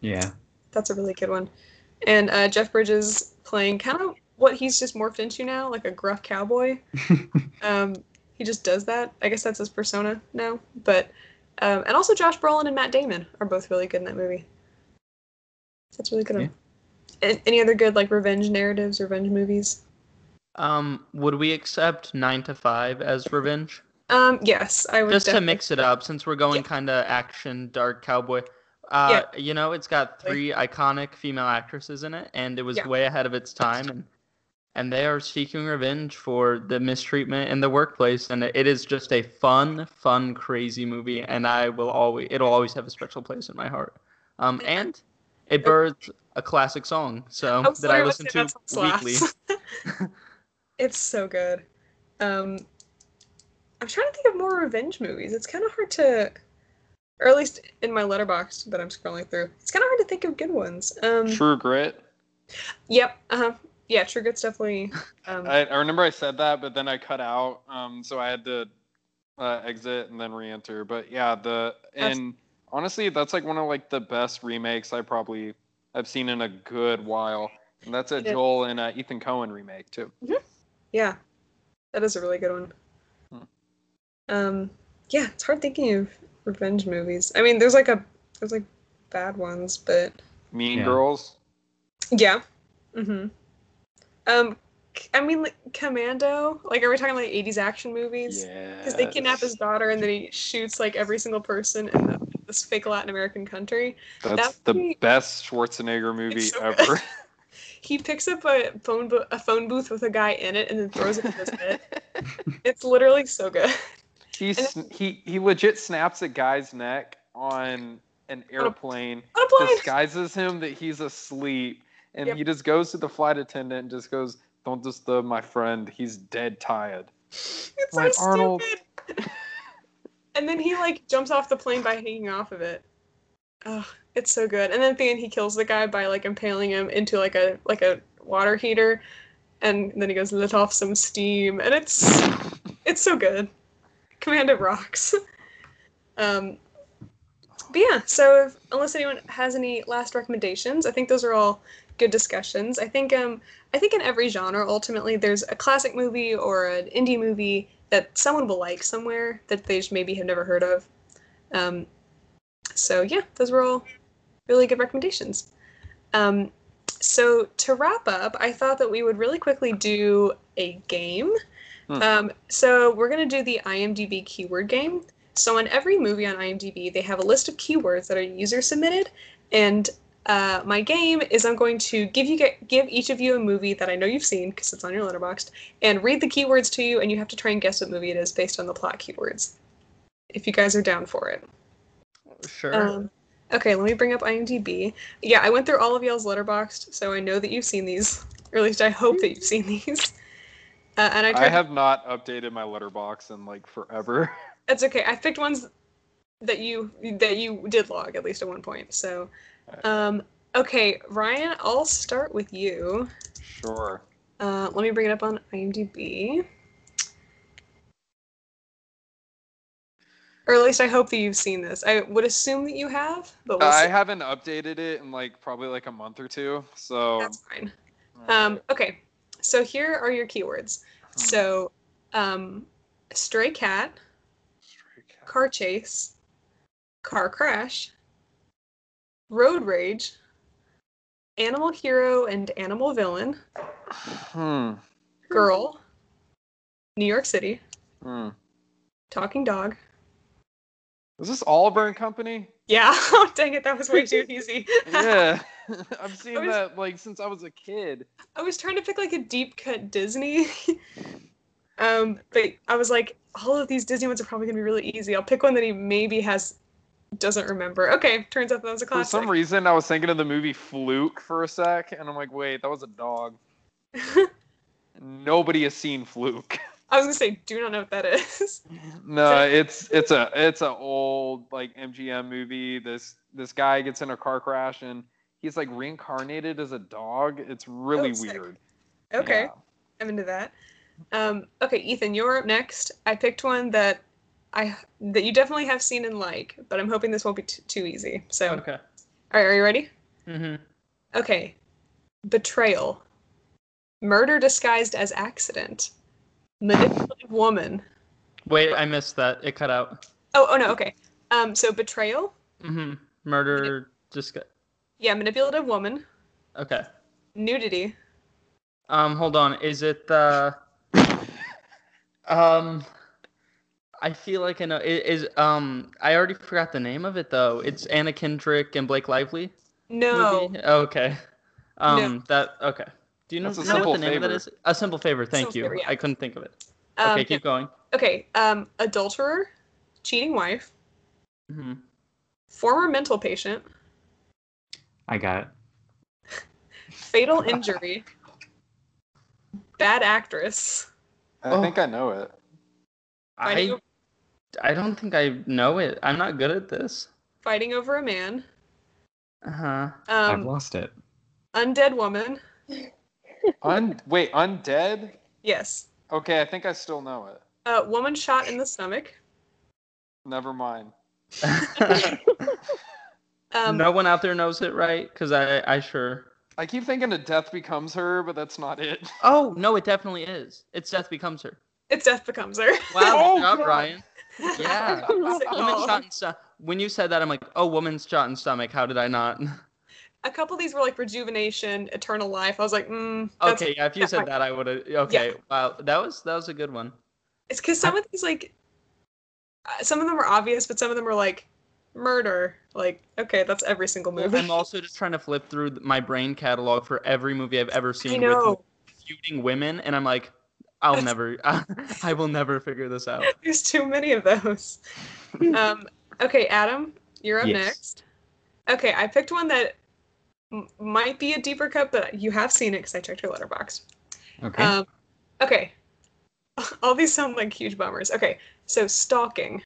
Yeah. that's a really good one. And uh, Jeff Bridges playing kind of what he's just morphed into now, like a gruff cowboy. (laughs) um, he just does that. I guess that's his persona now. But Um, and also Josh Brolin and Matt Damon are both really good in that movie. That's really good. Yeah. One. A- Any other good like revenge narratives, revenge movies? Um, would we accept Nine to Five as revenge? Um, yes, I would. Just to mix it up, since we're going Yeah. kind of action, dark cowboy. Uh, you know, it's got three iconic female actresses in it, and it was Yeah. way ahead of its time, and and they are seeking revenge for the mistreatment in the workplace, and it is just a fun, fun, crazy movie, and I will always, it'll always have a special place in my heart. Um, and it birthed a classic song, so I that I listen to weekly. (laughs) it's so good. Um, I'm trying to think of more revenge movies. It's kind of hard to, or at least in my letterbox that I'm scrolling through, it's kind of hard to think of good ones. Um, True Grit. Yep. Uh-huh. Yeah, True Grit's definitely. (laughs) Um, I, I remember I said that, but then I cut out, um, so I had to uh, exit and then re-enter. But yeah, the and honestly, that's like one of like the best remakes I probably I've seen in a good while. And that's a. Joel and uh, Ethan Coen remake too. yeah, that is a really good one. Um, yeah, it's hard thinking of revenge movies. I mean, there's like a there's like bad ones, but Mean Yeah. Girls. yeah. Mm-hmm. Um, I mean, like Commando. Like, are we talking like '80s action movies? Yeah. Because they kidnap his daughter and then he shoots like every single person in the, this fake Latin American country. That's that the movie- best Schwarzenegger movie so ever. (laughs) He picks up a phone bo- a phone booth with a guy in it and then throws it in his head. (laughs) It's literally so good. He he he legit snaps a guy's neck on an airplane, On a plane. disguises him that he's asleep, and Yep. he just goes to the flight attendant and just goes, "Don't disturb my friend. He's dead tired." It's Like, so Arnold- stupid. and then he like jumps off the plane by hanging off of it. Oh, it's so good. And then at the end he kills the guy by like impaling him into like a like a water heater, and then he goes let off some steam, and it's it's so good. Commando rocks. um, but yeah, so if, unless anyone has any last recommendations, I think those are all good discussions. I think um I think in every genre ultimately there's a classic movie or an indie movie that someone will like somewhere that they maybe have never heard of. Um, so yeah, those were all really good recommendations. Um, so to wrap up, I thought that we would really quickly do a game. Hmm. Um, so we're gonna do the IMDb keyword game. So on every movie on IMDb, they have a list of keywords that are user submitted, and uh, my game is I'm going to give you give each of you a movie that I know you've seen because it's on your letterboxd, and read the keywords to you, and you have to try and guess what movie it is based on the plot keywords. If you guys are down for it. Sure. Um, okay, let me bring up IMDb. Yeah, I went through all of y'all's letterboxd, so I know that you've seen these, (laughs) or at least I hope that you've seen these. Uh, and I tried. I have not updated my letterbox in like forever. (laughs) It's okay. I picked ones that you that you did log at least at one point. So, um, okay, Ryan, I'll start with you. sure. Uh, let me bring it up on IMDb. Or at least I hope that you've seen this. I would assume that you have, but we'll I haven't updated it in like probably like a month or two. So That's fine. Um, okay, so here are your keywords. Hmm. So, um, stray cat, car chase, car crash, road rage, animal hero and animal villain, Hmm. girl, New York City, Hmm. talking dog. Is this Oliver and Company? Yeah, (laughs) oh, dang it, that was way too easy. (laughs) Yeah. (laughs) I've seen was- that like since I was a kid. I was trying to pick like a deep cut Disney. um, but I was like, all of these Disney ones are probably gonna be really easy. I'll pick one that he maybe has doesn't remember. Okay, turns out that was a classic. For some reason, I was thinking of the movie Fluke for a sec, and I'm like, wait, that was a dog. Nobody has seen Fluke. (laughs) I was gonna say, do not know what that is. No, it's it's a it's a old like MGM movie. This this guy gets in a car crash and he's like reincarnated as a dog. It's really Oh, weird. Okay, Yeah. I'm into that. Um, okay, Ethan, you're up next. I picked one that I that you definitely have seen and like, but I'm hoping this won't be t- too easy. So, okay. all right, are you ready? Mm-hmm. Okay. Betrayal. Murder disguised as accident. Manipulative woman. Wait, I missed that. It cut out. Oh, oh no, okay. Um, so betrayal. Mm-hmm. Murder. Just. Yeah, manipulative woman. Okay. Nudity. Um, hold on. Is it the? (laughs) um, I feel like I know. It is um. I already forgot the name of it though. It's Anna Kendrick and Blake Lively. No. Movie? Okay. Um. That. Okay. Do you know, That's a know what simple the name of favor. that is? A simple favor. Thank Simple you. favor, yeah. I couldn't think of it. Um, Okay, keep going. okay. Um, adulterer, cheating wife, hmm former mental patient, I got it. (laughs) fatal injury, bad actress. I Oh. think I know it. Fighting, I o- I don't think I know it. I'm not good at this. fighting over a man. Uh huh. I've Um, lost it. undead woman. Un- wait, undead? Yes. Okay, I think I still know it. Uh, woman shot in the stomach. Never mind. (laughs) Um, no one out there knows it, right? Because I I sure. I keep thinking of Death Becomes Her, but that's not it. (laughs) Oh no, it definitely is. It's Death Becomes Her. It's death becomes her. Wow, Oh, good job, God. Ryan. (laughs) Yeah. Woman shot in sto- When you said that, I'm like, oh, woman's shot in stomach. How did I not? A couple of these were like rejuvenation, eternal life. I was like, mm, Okay, yeah. If you said that, I would have. Okay, wow, that was that was a good one. It's because some of these like, uh, some of them are obvious, but some of them are like, murder. Like, okay, that's every single movie. I'm also just trying to flip through my brain catalog for every movie I've ever seen with feuding women, and I'm like, I'll never, (laughs) I will never figure this out. There's too many of those. (laughs) um, okay, Adam, you're up Yes. next. Okay, I picked one that m- might be a deeper cut, but you have seen it because I checked your letterbox. Okay. Um, okay. (laughs) All these sound like huge bummers. Okay, so stalking,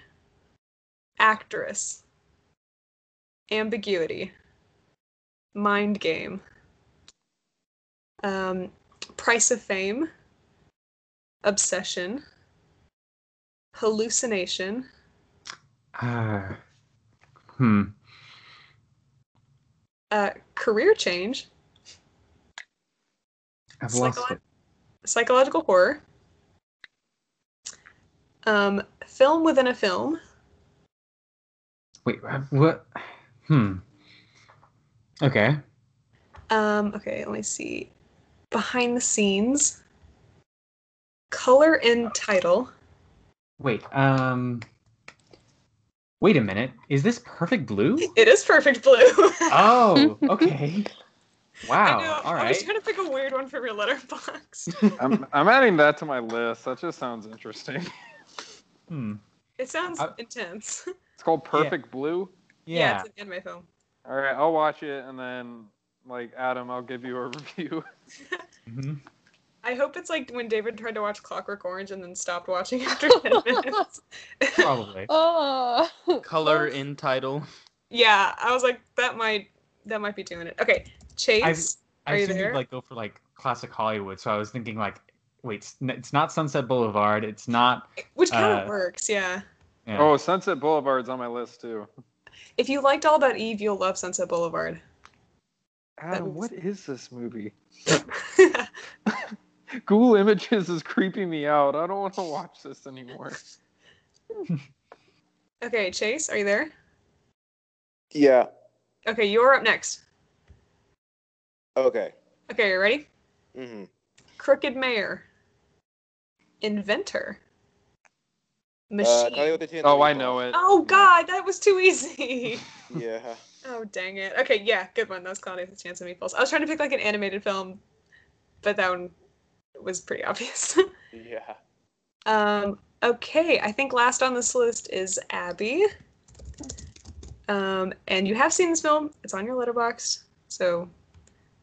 actress, ambiguity, mind game, um, price of fame, obsession, hallucination, Uh, hmm. Uh, career change, I've lost it. psychological horror, um, film within a film, Wait, what? Hmm. Okay. Um, okay, let me see. Behind the scenes. Color and title. Wait. Um. Wait a minute. Is this Perfect Blue? It is perfect blue. Oh. (laughs) Okay. Wow. I know. All I was trying to pick a weird one from your letterbox. (laughs) I'm, I'm adding that to my list. That just sounds interesting. Hmm. It sounds I- intense. (laughs) It's called Perfect Blue. Yeah. it's an anime film. All right, I'll watch it and then, like Adam, I'll give you a review. hmm I hope it's like when David tried to watch Clockwork Orange and then stopped watching (laughs) after 10 (laughs) minutes. Probably. Oh. Color in title. yeah, I was like, that might that might be doing it. Okay, Chase, I are you assumed you'd there? like go for like classic Hollywood, so I was thinking like, wait, it's, it's not Sunset Boulevard. It's not. which kind of uh, works, yeah. Yeah. Oh, Sunset Boulevard's on my list too. If you liked All About Eve, you'll love Sunset Boulevard. Adam, was- what is this movie? (laughs) (laughs) Google Images is creeping me out. I don't want to watch this anymore. (laughs) okay, Chase, are you there? Yeah. Okay, you're up next. Okay. Okay, you ready? Mm-hmm. Crooked Mayor. Inventor. Uh, Machine. Kelly with the Tea and Oh, I know it. oh God, that was too easy. (laughs) Yeah. oh dang it. Okay, yeah, good one. That was Cloudy with a Chance of Meatballs. I was trying to pick like an animated film, but that one was pretty obvious. (laughs) Yeah. um. Okay, I think last on this list is Abby. Um, and you have seen this film. It's on your letterbox, so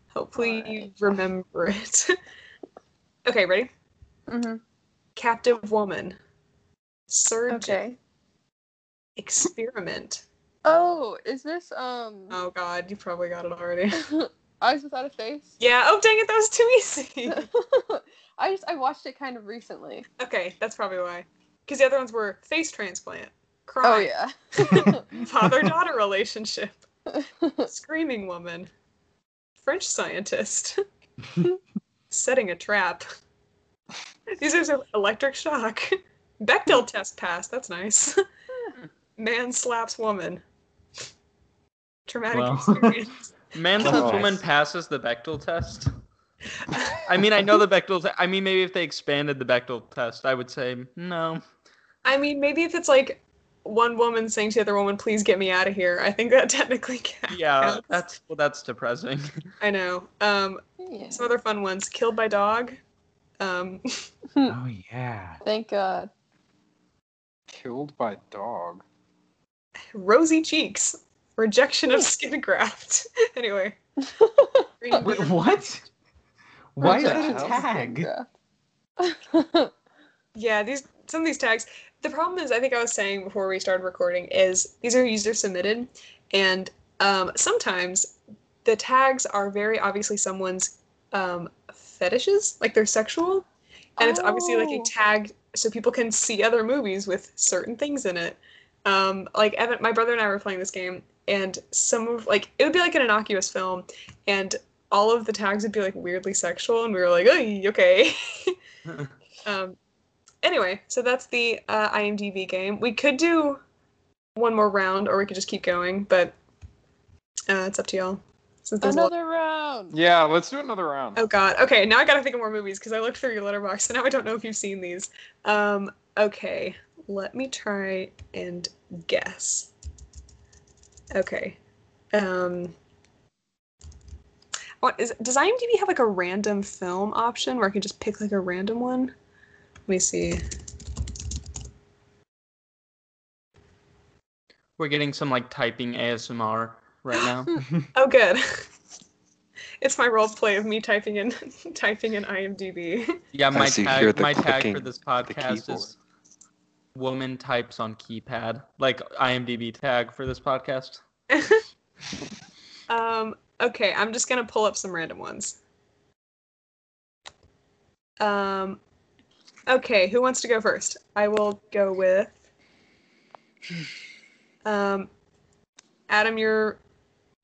hopefully you remember it. (laughs) okay, ready? Mm-hmm. Captive woman. Surgeon. Okay. Experiment. Oh, is this um? Oh god, you probably got it already. (laughs) Eyes without a face. Yeah, oh dang it, that was too easy. (laughs) I just I watched it kind of recently. okay, that's probably why. Because the other ones were face transplant, Oh yeah. (laughs) father daughter (laughs) relationship, screaming woman, French scientist, setting a trap. These are some electric shock. Bechdel test passed, that's nice. Hmm. man slaps woman. Traumatic Well. experience. Man Well, says nice. woman passes the Bechdel test. I mean, I know the Bechdel. Te- I mean, maybe if they expanded the Bechdel test, I would say no. I mean, maybe if it's like one woman saying to the other woman, "Please get me out of here," I think that (laughs) technically counts. Yeah, that's well, that's depressing. (laughs) I know. Um, Yeah. some other fun ones: killed by dog. Um, Oh yeah. Thank God. Killed by dog. rosy cheeks. Rejection of skin graft. (laughs) anyway. (laughs) Wait, what? Why is that a tag? Yeah. (laughs) Yeah, these some of these tags. The problem is, I think I was saying before we started recording, is these are user submitted, and um, sometimes the tags are very obviously someone's um, fetishes, like they're sexual, and it's obviously like a Oh. tag so people can see other movies with certain things in it. Um, like Evan, my brother and I were playing this game, and some of like it would be like an innocuous film, and all of the tags would be like weirdly sexual, and we were like, "Oy, okay. (laughs) um, anyway, so that's the uh, IMDb game. We could do one more round, or we could just keep going, but uh, it's up to y'all. Since there's lot- Another round. Yeah, let's do another round. Oh God. Okay, now I gotta think of more movies because I looked through your Letterboxd, and now I don't know if you've seen these. Um, okay, let me try and guess. Okay. Um. What is? Does IMDb have like a random film option where I can just pick like a random one? Let me see. We're getting some like typing ASMR right now. (laughs) (laughs) Oh, good. (laughs) it's my role play of me typing in typing in IMDb. Yeah, my tag here the my tag for this podcast is woman types on keypad, like IMDb tag for this podcast. (laughs) um, okay, I'm just gonna pull up some random ones. Um, okay, who wants to go first? I will go with. Um, Adam, you're,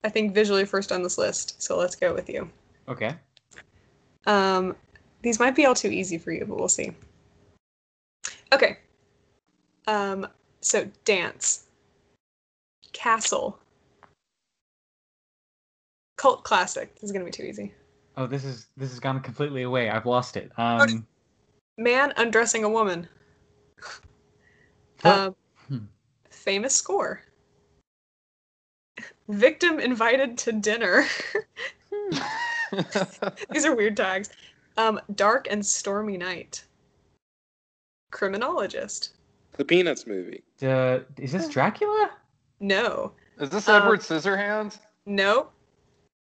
I think, visually first on this list, so let's go with you. Okay. Um, these might be all too easy for you, but we'll see. Okay. Um, so dance, castle, cult classic. This is gonna be too easy. Oh, this is this has gone completely away. I've lost it. Um, Man undressing a woman. Um, Hmm. famous score. Victim invited to dinner. These are weird tags. Um, dark and stormy night. Criminologist. The Peanuts movie. uh, is this Dracula? No. Is this Um, Edward Scissorhands? No.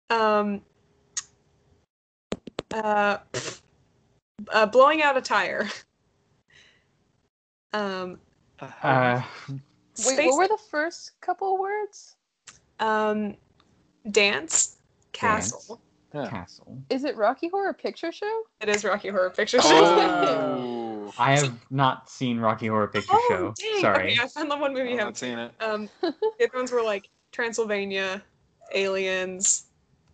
Um. Uh. uh blowing out a tire. (laughs) Um. Uh, Wait, what were the first couple words? Um. Dance. Castle. Yeah. Castle. Is it Rocky Horror Picture Show? It is Rocky Horror Picture Show. Oh. (laughs) (laughs) I have not seen Rocky Horror Picture Oh, Show. dang. Sorry. Okay, I found the one movie I haven't haven't seen. seen it. Um, the other ones were like Transylvania, Aliens,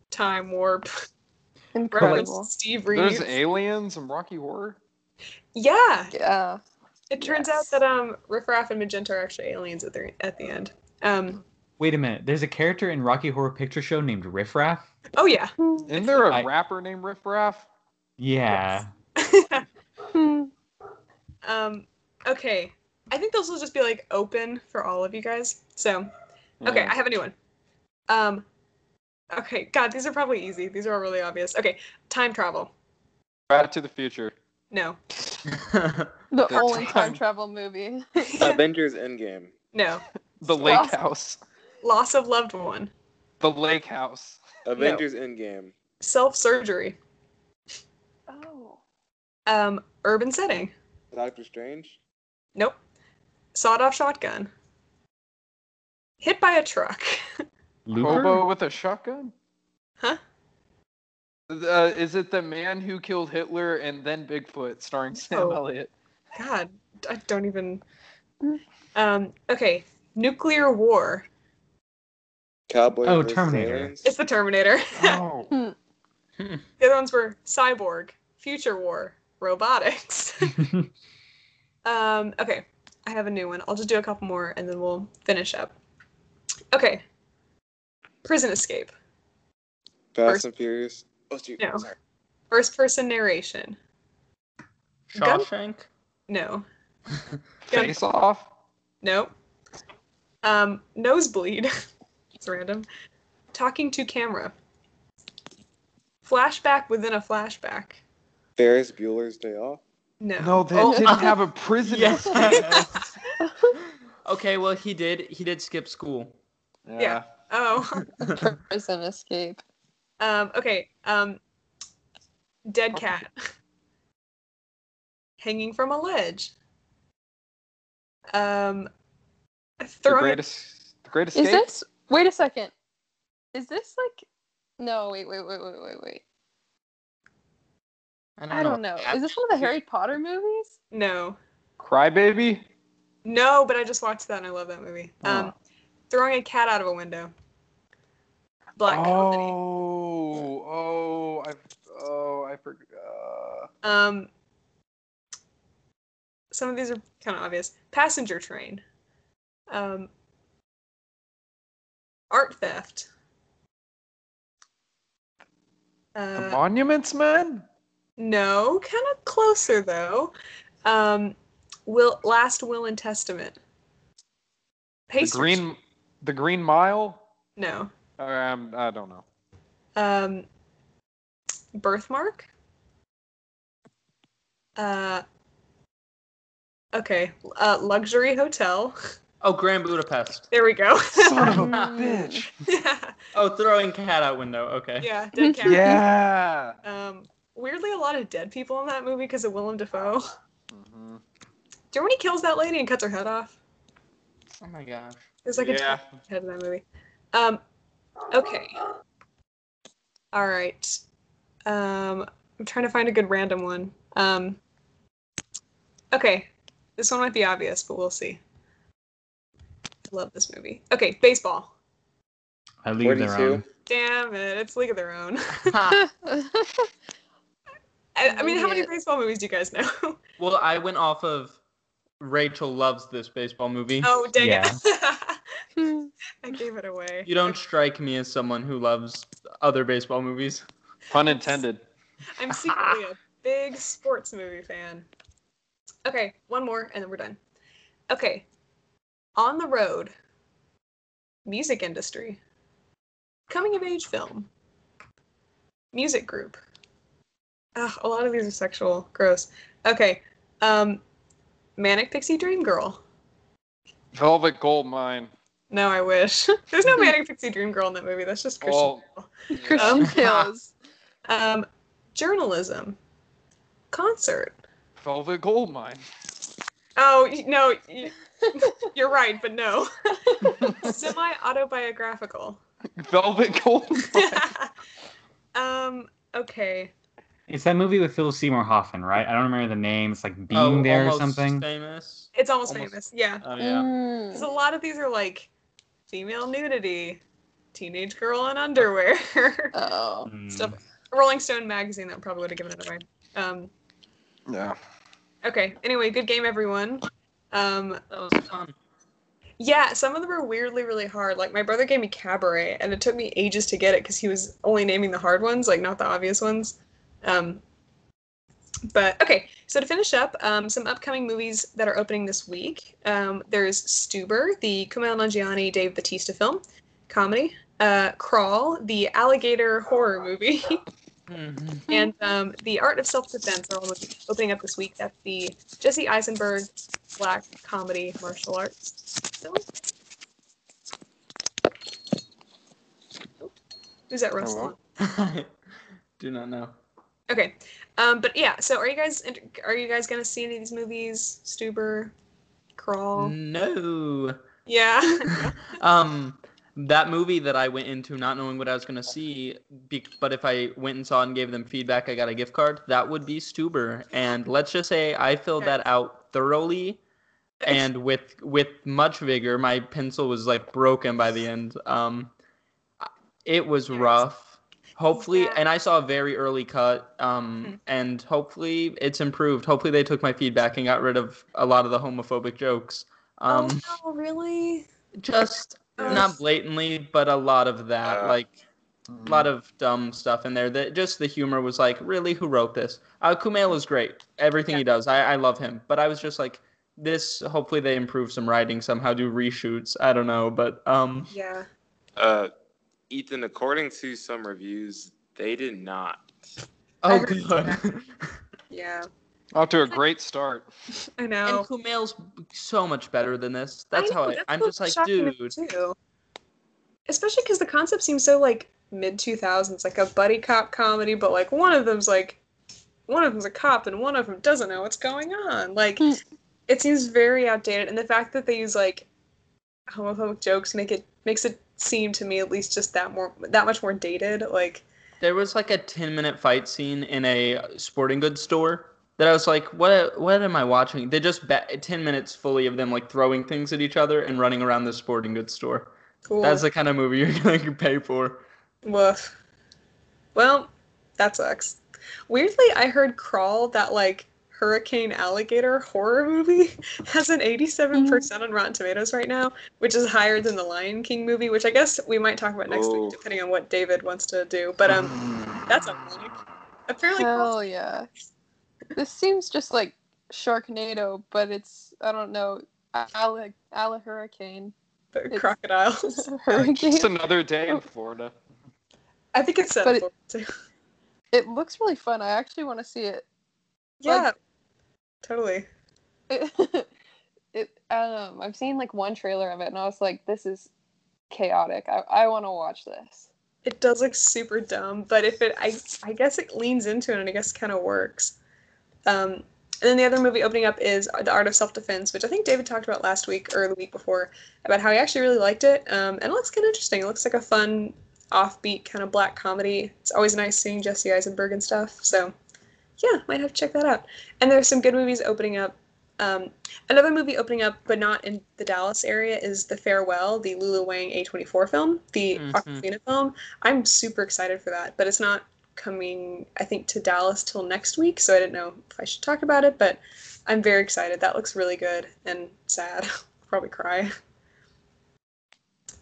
Time Warp, (laughs) Incredible. Steve Reeves. There's aliens and Rocky Horror. yeah, Yeah. it turns out that um, Riff Raff and Magenta are actually aliens at the at the end. Um, Wait a minute. There's a character in Rocky Horror Picture Show named Riff Raff. oh yeah. Isn't there a I- rapper named Riff Raff? Yeah. (laughs) (laughs) um, okay, I think those will just be like open for all of you guys. So Okay, Yeah. I have a new one. Um, okay, God, these are probably easy. These are all really obvious. Okay, time travel. Back to the Future. No, (laughs) The The only time time- travel movie. (laughs) Avengers Endgame. no. (laughs) The Lake Awesome. House. Loss of loved one. The Lake House. Avengers Endgame. Self surgery. oh. Um, urban setting. Doctor Strange. Nope. Sawed off shotgun. Hit by a truck. (laughs) Looper? Hobo with a shotgun? Huh? Uh, is it the man who killed Hitler and then Bigfoot, starring Sam Oh. Elliott? God, I don't even. Um, okay, nuclear war. Cowboy. Oh, Terminator. Aliens. It's the Terminator. Oh. (laughs) the other ones were cyborg, future war, robotics. (laughs) Um, okay, I I have a new one. I'll just do a couple more and then we'll finish up. Okay. Prison Escape. Fast First- and Furious. Oh, shoot. No. Sorry. First person narration. Gun- Shawshank. No. (laughs) Gun- Face off. No. Um, nosebleed. (laughs) it's random. Talking to camera. Flashback within a flashback. Ferris Bueller's Day Off. No. No, they Oh, didn't have a (laughs) prison. Yes. escape. (laughs) okay, well he did he did skip school. Yeah. Oh. (laughs) Prison escape. Um, okay. Um, dead cat. Hanging from a ledge. Um, The greatest, the great Is escape. this? Wait a second. Is this like? No, wait, wait, wait, wait, wait, wait. I don't know. Is this one of the Harry Potter movies? No. Crybaby. No, but I just watched that and I love that movie. Um, Oh. throwing a cat out of a window. Black comedy. Oh, oh, I, oh, I forgot. Um, some of these are kind of obvious. Passenger train. Um, art theft. the Uh, Monuments Men. No, kind of closer though. Um, will last will and testament. The Green, the Green Mile. No. Um, I don't know. Um, birthmark. Uh. Okay. Uh, luxury hotel. Oh, Grand Budapest. There we go. Son of a (laughs) bitch. yeah. Oh, throwing cat out window. Okay. Yeah. Dead cat. Yeah. Um. Weirdly, a lot of dead people in that movie because of Willem Dafoe. Do Mhm. you remember when he kills that lady and cuts her head off? Oh my gosh. There's like a Yeah. dead head in that movie. Um. Okay. All right. Um. I'm trying to find a good random one. Um. Okay. This one might be obvious, but we'll see. I love this movie. Okay, baseball. I leave their own. Damn it, it's League of Their Own. (laughs) (laughs) (laughs) I, I mean, how many baseball movies do you guys know? (laughs) well, I went off of Rachel loves this baseball movie. oh, dang Yeah. it. (laughs) Hmm. I gave it away. You don't strike me as someone who loves other baseball movies. Pun intended. I'm secretly a big sports movie fan. Okay, one more and then we're done. Okay. On the road. Music industry. Coming of age film. Music group. Ugh, a lot of these are sexual. Gross. Okay. Um Manic Pixie Dream Girl. Velvet Goldmine. No, I wish. (laughs) There's no Manic Pixie (laughs) Dream Girl in that movie. That's just Christian. Well, Bale. Christian Um, Bale's. (laughs) Um, journalism. Concert. Velvet Goldmine. Oh no, you're right, but no. Semi autobiographical. Velvet Goldmine. um. Okay. It's that movie with Phil Seymour Hoffman, right? I don't remember the name. It's like Being oh, There or almost something. Famous. It's almost, Almost- famous. Yeah. Oh yeah. Mm. 'Cause a lot of these are like female nudity, teenage girl in underwear, (laughs) (laughs) Oh. Mm. stuff. Rolling Stone magazine that probably would have given it away. Um. yeah. Okay. Anyway, good game, everyone. Um. That was fun. Yeah, some of them are weirdly really hard. Like my brother gave me Cabaret, and it took me ages to get it because he was only naming the hard ones, like not the obvious ones. Um, but okay, so to finish up, um, some upcoming movies that are opening this week. Um, there's Stuber, the Kumail Nanjiani Dave Batista film, comedy. Uh, Crawl, the alligator horror movie, (laughs) Mhm. and um, The Art of Self Defense are all opening up this week. That's the Jesse Eisenberg black comedy martial arts film. Who's that rustling? (laughs) Do not know. Okay, um, but yeah. So are you guys are you guys gonna see any of these movies? Stuber, Crawl. No. Yeah. (laughs) um, that movie that I went into not knowing what I was gonna see, but if I went and saw and gave them feedback, I got a gift card. That would be Stuber, and let's just say I filled Okay. that out thoroughly, and with with much vigor. My pencil was like broken by the end. Um, it was rough. Hopefully, Yeah. and I saw a very early cut, um, Mhm. and hopefully it's improved. Hopefully they took my feedback and got rid of a lot of the homophobic jokes. Um, oh no, really? just Ugh. not blatantly, but a lot of that, Uh, like a lot of dumb stuff in there. That just the humor was like, really, who wrote this? Uh, Kumail is great, everything he does. I, I love him, but I was just like, this. Hopefully they improve some writing somehow, do reshoots. I don't know, but um, Yeah. Uh, Ethan, according to some reviews, they did not. Oh heard good. (laughs) Yeah. Off to a great start. I know. and know. Kumail's so much better than this. That's I know, how I, that's I'm just like, dude. Too. Especially because the concept seems so like mid 2000s, like a buddy cop comedy, but like one of them's like, one of them's a cop and one of them doesn't know what's going on. Like, Hmm. it seems very outdated, and the fact that they use like homophobic jokes make it makes it seem to me at least just that more that much more dated. Like, There was like a 10 minute fight scene in a sporting goods store that I was like, what what am I watching? They just ba- 10 minutes fully of them like throwing things at each other and running around the sporting goods store. cool. That's the kind of movie (laughs) you're going to pay for. Woof. Well, that sucks. Weirdly, I heard Crawl, that like hurricane alligator horror movie, (laughs) has an 87% on Rotten Tomatoes right now, which is higher than the Lion King movie, which I guess we might talk about next Oh. week, depending on what David wants to do. But um, that's ironic. Apparently, Hell Crawl's yeah. This seems just like Sharknado, but it's I don't know, a la, a hurricane. the it's- crocodiles. (laughs) (laughs) hurricane. Just another day in Florida. I think it's set But up it- too. It looks really fun. I actually want to see it. Yeah, totally. It, (laughs) it um I've seen like one trailer of it and I was like, this is chaotic. I, I want to watch this. It does look super dumb, but if it, I, I guess it leans into it, and I guess kind of works. Um, and then the other movie opening up is The Art of Self Defense, which I think David talked about last week or the week before about how he actually really liked it. Um, and it looks kind of interesting. It looks like a fun, offbeat kind of black comedy. It's always nice seeing Jesse Eisenberg and stuff. So, yeah, might have to check that out. And there's some good movies opening up. Um, another movie opening up, but not in the Dallas area, is The Farewell, the Lulu Wang A24 film, the Mhm. Awkwafina film. I'm super excited for that, but it's not coming, I think, to Dallas till next week, so I didn't know if I should talk about it, but I'm very excited. That looks really good and sad. (laughs) Probably cry.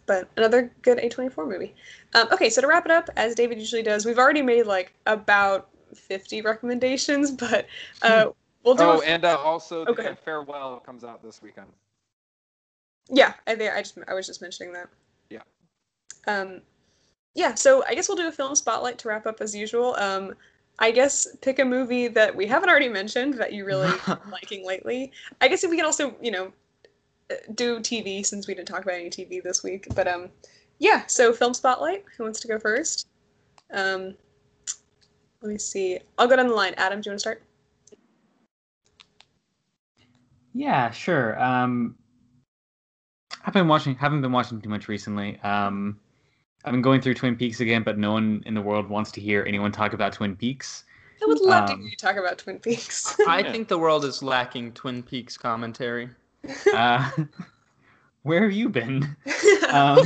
But another good A24 movie. Um, okay, so to wrap it up, as David usually does, we've already made like about 50 recommendations, (laughs) but uh, we'll do. Oh, and uh, also the ahead. farewell comes out this weekend. Yeah, I think I just I was just mentioning that. Yeah. Um, yeah. So I guess we'll do a film spotlight to wrap up as usual. Um, I guess pick a movie that we haven't already mentioned that you really (laughs) liking lately. I guess if we can also you know uh, do TV since we didn't talk about any TV this week. But um, yeah. So film spotlight. Who wants to go first? Um, let me see. I'll go down the line. Adam, do you want to start? Yeah, sure. Um, I've been watching. Haven't been watching too much recently. Um, I've been going through Twin Peaks again, but no one in the world wants to hear anyone talk about Twin Peaks. I would love to Um, hear you talk about Twin Peaks. (laughs) I think the world is lacking Twin Peaks commentary. (laughs) Uh, (laughs) where have you been? Um,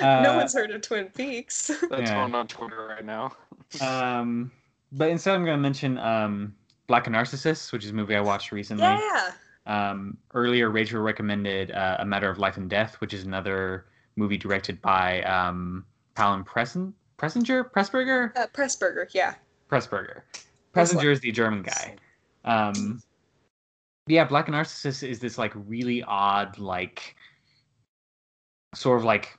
no uh, one's heard of Twin Peaks. (laughs) That's Yeah. going on Twitter right now. um, but instead, I'm going to mention um, Black Narcissus, which is a movie I watched recently. yeah. Um, earlier, Rachel recommended uh, A Matter of Life and Death, which is another movie directed by um, Palin Pressen- Pressinger? Pressburger? Uh, Pressburger, yeah. Pressburger. That's Pressinger is the German guy. Um, yeah, Black Narcissus is this like really odd, like sort of like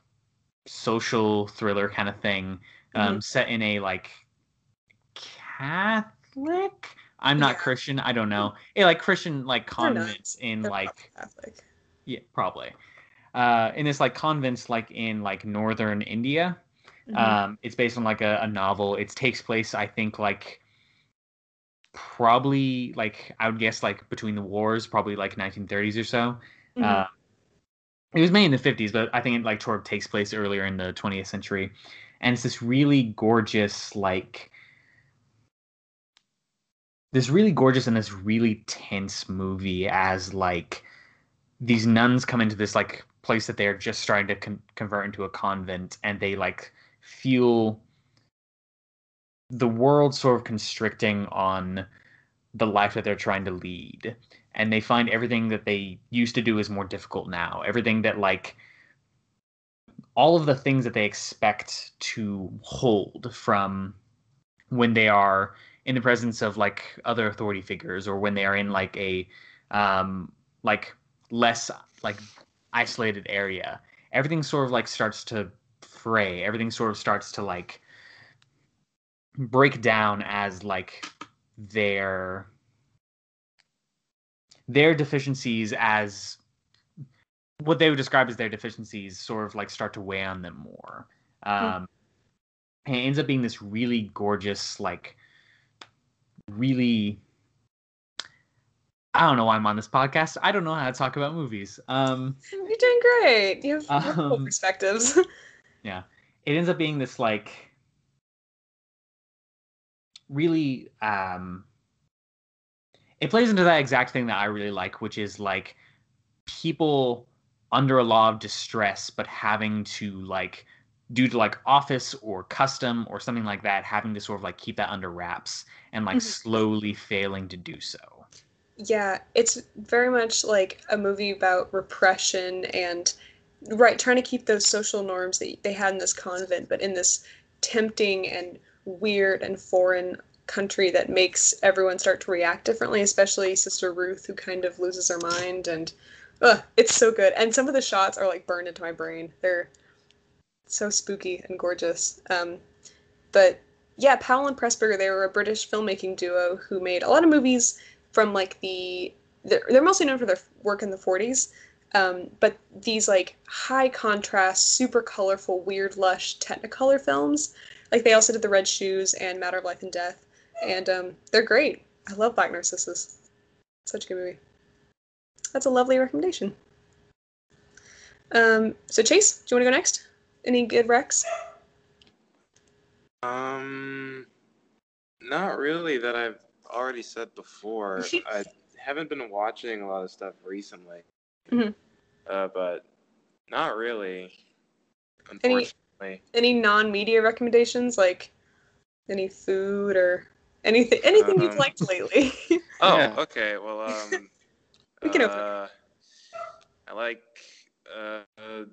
social thriller kind of thing, um, set in a like Catholic. I'm not Yeah. Christian. I don't know. Yeah, like Christian like They're in They're like Catholic. yeah, probably. Uh, in this like convents like in like northern India. Mhm. Um, it's based on like a, a novel. It takes place, I think, like probably like I would guess like between the wars, probably like 1930s or so. Mhm. Uh, it was made in the 50s, but I think it like of takes place earlier in the 20th century, and it's this really gorgeous like this really gorgeous and this really tense movie as like these nuns come into this like place that they're just starting to con- convert into a convent and they like feel the world sort of constricting on the life that they're trying to lead and they find everything that they used to do is more difficult now. Everything that like all of the things that they expect to hold from when they are in the presence of like other authority figures or when they are in like a um like less like isolated area everything sort of like starts to fray. Everything sort of starts to like break down as like their their deficiencies as what they would describe as their deficiencies sort of like start to weigh on them more um and it ends up being this really gorgeous like really I don't know why I'm on this podcast. I don't know how to talk about movies. Um, (laughs) You're doing great. You have Um, perspectives. (laughs) yeah, it ends up being this like really um, it plays into that exact thing that I really like, which is like people under a law of distress, but having to like due to like office or custom or something like that, having to sort of like keep that under wraps and like Mhm. slowly failing to do so. Yeah, it's very much like a movie about repression and right trying to keep those social norms that they had in this convent, but in this tempting and weird and foreign country that makes everyone start to react differently, especially Sister Ruth, who kind of loses her mind. And ugh, it's so good. And some of the shots are like burned into my brain. They're so spooky and gorgeous. Um, but yeah, Powell and Pressburger, they were a British filmmaking duo who made a lot of movies from like the they're, they're mostly known for their work in the 40s um, but these like high contrast super colorful weird lush technicolor films like they also did the red shoes and matter of life and death and um, they're great i love black narcissus such a good movie that's a lovely recommendation um, so chase do you want to go next any good recs Um, not really. That I've already said before. (laughs) I haven't been watching a lot of stuff recently. Mhm. Uh, but not really. Unfortunately. any non-media recommendations like any food or anything anything you've Um, liked lately (laughs) Oh, Yeah. okay. Well, um, (laughs) We can open uh, I like. Uh, uh,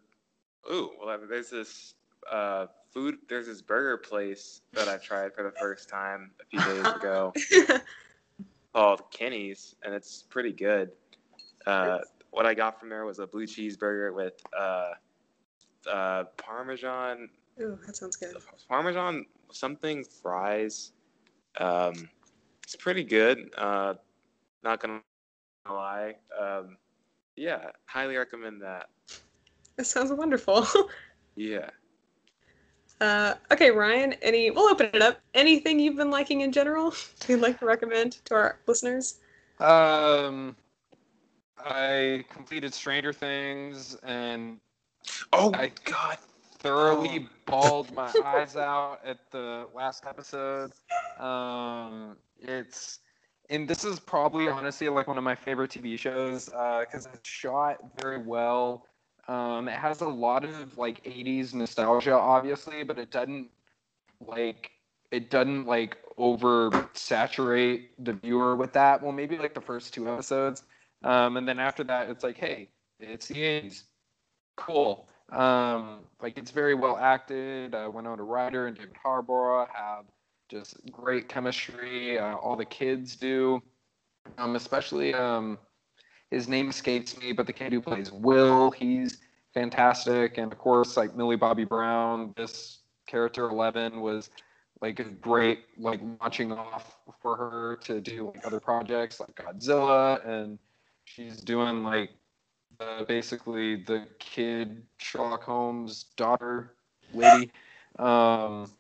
ooh, well, there's this uh food. There's this burger place that I tried for the first time a few days (laughs) ago called Kenny's, and it's pretty good. Uh, what I got from there was a blue cheeseburger with uh, uh, Parmesan Ooh, that sounds good Parmesan something fries. Um, it's pretty good. Uh, not gonna lie. Um, yeah, highly recommend that. that sounds wonderful (laughs) Yeah. uh, okay ryan any we'll open it up anything you've been liking in general (laughs) you'd like to recommend to our listeners Um, I completed Stranger Things and Oh I- God. Thoroughly bawled my (laughs) eyes out at the last episode. Um, it's and this is probably honestly like one of my favorite TV shows because it's shot very well. Um, it has a lot of like 80s nostalgia, obviously, but it doesn't like it doesn't like oversaturate the viewer with that. Well, maybe like the first two episodes, um, and then after that, it's like, hey, it's the 80s, cool. Um, like it's very well acted. Uh, Winona Ryder and David Harbour have just great chemistry. Uh, all the kids do, um, especially um, his name escapes me, but the kid who plays Will, he's fantastic. And of course, like Millie Bobby Brown, this character Eleven was like a great like launching off for her to do like other projects like Godzilla, and she's doing like uh, basically the kid Sherlock Holmes daughter lady. Um,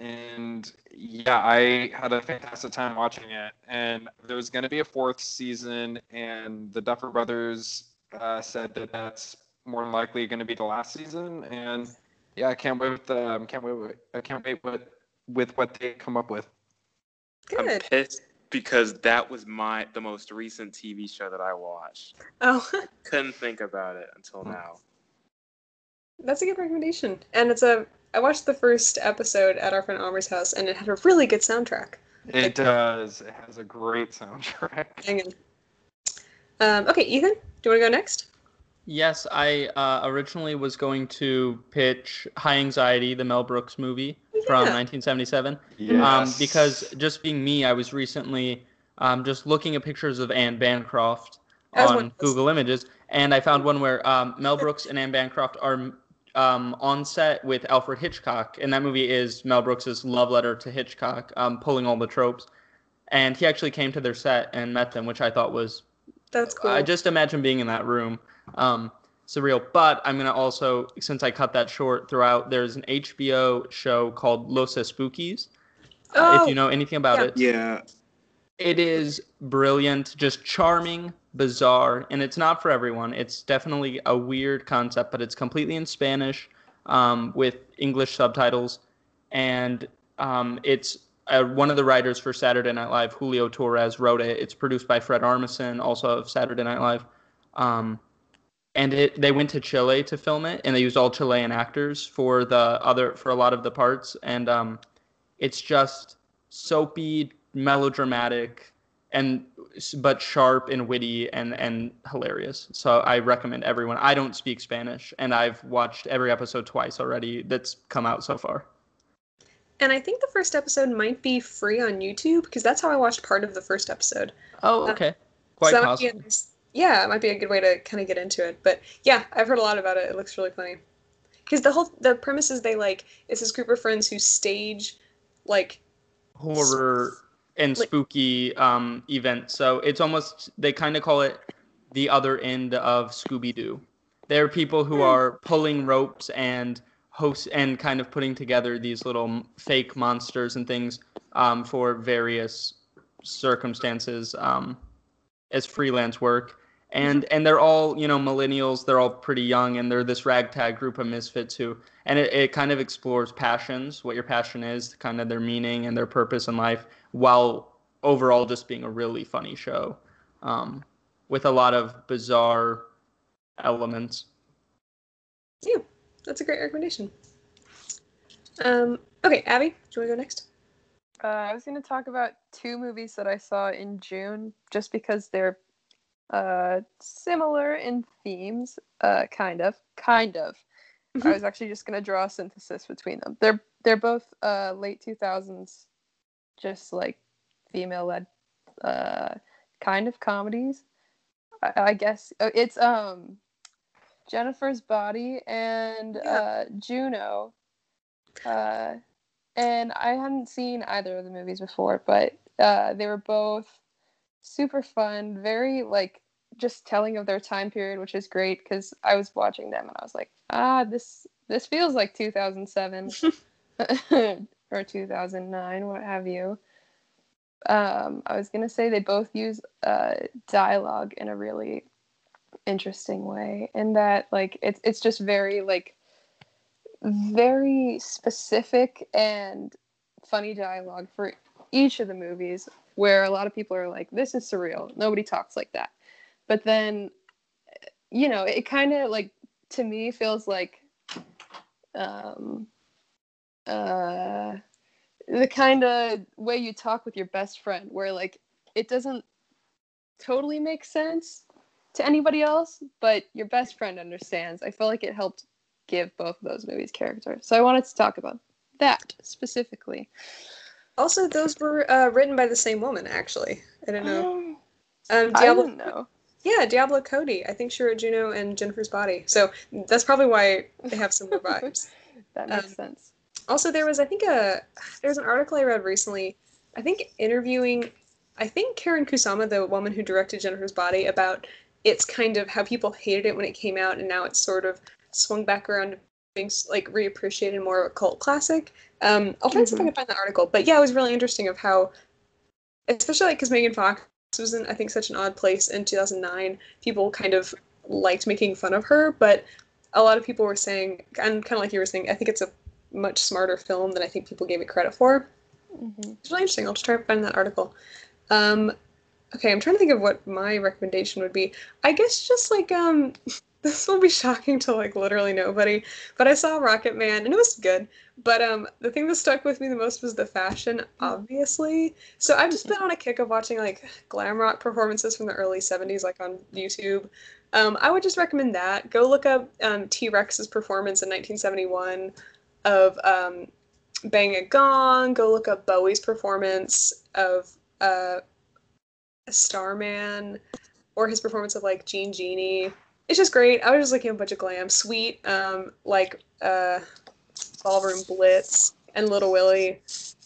and yeah, I had a fantastic time watching it. And there was going to be a fourth season, and the Duffer Brothers uh, said that that's more than likely going to be the last season. And yeah, I can't wait. With, um, can't wait. With, I can't wait with with what they come up with. I'm good pissed because that was my the most recent TV show that I watched. oh I Couldn't think about it until now. that's a good recommendation and it's a I watched the first episode at our friend Amr's house, and it had a really good soundtrack. It does. It has a great soundtrack. Hanging. Um, okay, Ethan, do you want to go next? Yes, I uh, originally was going to pitch High Anxiety, the Mel Brooks movie from 1977. Yes. Um, because just being me, I was recently um, just looking at pictures of Anne Bancroft As on. Google Images, and I found one where um, Mel Brooks and Anne Bancroft are um, on set with Alfred Hitchcock, and that movie is Mel Brooks's love letter to Hitchcock, um, pulling all the tropes. And he actually came to their set and met them, which I thought was That's cool. I just imagine being in that room. Um, surreal. But I'm gonna also, since I cut that short throughout, there's an HBO show called Los Espookys. Uh, Oh, if you know anything about yeah. it, Yeah. it is brilliant, just charming, bizarre, and it's not for everyone. It's definitely a weird concept, but it's completely in Spanish um, with English subtitles, and um, it's uh, one of the writers for Saturday Night Live, Julio Torres, wrote it. It's produced by Fred Armisen, also of Saturday Night Live. Um, and it they went to Chile to film it, and they used all Chilean actors for the other for a lot of the parts, and um, it's just soapy, melodramatic, and but sharp and witty and and hilarious. So I recommend everyone. I don't speak Spanish, and I've watched every episode twice already that's come out so far. and I think the first episode might be free on YouTube because that's how I watched part of the first episode. Oh, Uh, okay, So quite that might be a possible. Yeah, it might be a good way to kind of get into it. But yeah, I've heard a lot about it. It looks really funny. Because the whole the premise is they like it's this group of friends who stage like horror and Like- spooky um, event. So it's almost they kind of call it the other end of Scooby Doo. There are people who are pulling ropes and host and kind of putting together these little fake monsters and things um, for various circumstances um, as freelance work. And and they're all you know millennials. They're all pretty young, and they're this ragtag group of misfits who and it, it kind of explores passions, what your passion is, kind of their meaning and their purpose in life, while overall just being a really funny show um, with a lot of bizarre elements. yeah, that's a great recommendation. Um, okay, Abby, do you want to go next? Uh, I was going to talk about two movies that I saw in June just because they're uh, similar in themes, uh, kind of, kind of. I was actually just going to draw a synthesis between them. They're they're both uh, late 2000s, just like female-led uh, kind of comedies. I, I guess Uh, it's um Jennifer's Body and Yeah. uh, Juno. Uh, and I hadn't seen either of the movies before, but uh, they were both super fun, very like just telling of their time period, which is great because I was watching them and I was like, ah, this this feels like 2007 (laughs) or 2009, what have you. Um, I was gonna say they both use uh, dialogue in a really interesting way, in that like it's it's just very like very specific and funny dialogue for each of the movies where a lot of people are like this is surreal. Nobody talks like that. But then you know it kind of like to me feels like um uh the kind of way you talk with your best friend where like it doesn't totally make sense to anybody else but your best friend understands. I feel like it helped give both of those movies character. So i wanted to talk about that specifically Also, those were uh, written by the same woman, actually. I don't know. (gasps) Um, i Diablo, didn't know yeah, Diablo Cody. I think she wrote Juno and Jennifer's Body. So that's probably why they have similar (laughs) vibes. that makes Um, sense Also, there was I think a there was an article I read recently. I think interviewing, I think Karyn Kusama, the woman who directed Jennifer's Body, about its kind of how people hated it when it came out, and now it's sort of swung back around to being like reappreciated more of a cult classic. Um, I'll try to see if I can find the article, but yeah, it was really interesting of how, especially like because Megan Fox was in I think such an odd place in 2009. People kind of liked making fun of her, but a lot of people were saying, and kind of like you were saying, I think it's a much smarter film than I think people gave it credit for. Mhm. It's really interesting. I'll just try to find that article. Um, okay, I'm trying to think of what my recommendation would be. I guess just like um, (laughs) this will be shocking to like literally nobody, but I saw Rocketman and it was good. But um, the thing that stuck with me the most was the fashion, obviously. So I've just been on a kick of watching like glam rock performances from the early '70s, like on YouTube. Um, I would just recommend that. Go look up um, T Rex's performance in 1971 of um, Bang a Gong. Go look up Bowie's performance of uh, Starman or his performance of like Jean Genie. It's just great. I was just looking at a bunch of glam. Sweet, um, like uh, Ballroom Blitz and Little Willie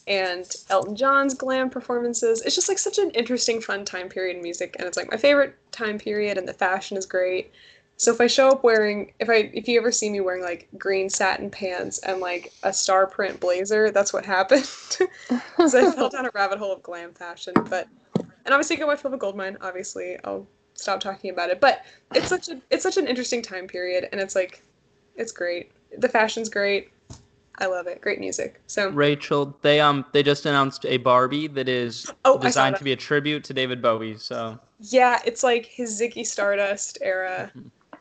and Elton John's glam performances. It's just like such an interesting, fun time period in music, and it's like my favorite time period, and the fashion is great. So if I show up wearing, if I, if you ever see me wearing like green satin pants and like a star print blazer, that's what happened. (laughs) Because I fell down a rabbit hole of glam fashion. But, and obviously go watch Velvet Goldmine. Obviously, I'll stop talking about it. But it's such a, it's such an interesting time period, and it's like, it's great. The fashion's great. I love it. Great music. So Rachel, they um they just announced a Barbie that is Oh, designed to be a tribute to David Bowie. So yeah, it's like his Ziggy Stardust era.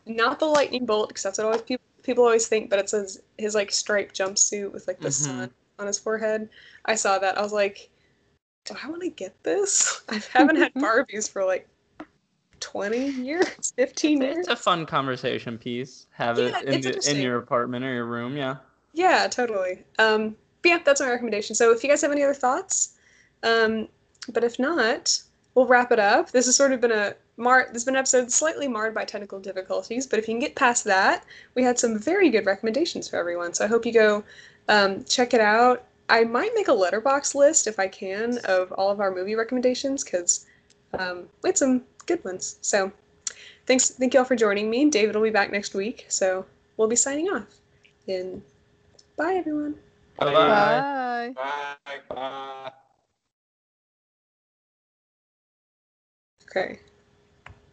Not the lightning bolt, because that's what always people people always think, but it's his his like striped jumpsuit with like the Mhm. sun on his forehead. I saw that. I was like, do I want to get this? (laughs) I haven't had (laughs) Barbies for like twenty years, (laughs) fifteen years. it's a fun conversation piece. Have Yeah, it in the, in your apartment or your room. Yeah. Yeah, totally. Um, but yeah, that's my recommendation. So if you guys have any other thoughts, um, but if not, we'll wrap it up. This has sort of been a mar. This has been an episode slightly marred by technical difficulties, but if you can get past that, we had some very good recommendations for everyone. So I hope you go um, check it out. I might make a Letterboxd list if I can of all of our movie recommendations because um, we had some good ones. So thanks, thank you all for joining me. David will be back next week, so we'll be signing off. And bye, everyone. Bye-bye. Bye. Bye. Bye. Okay.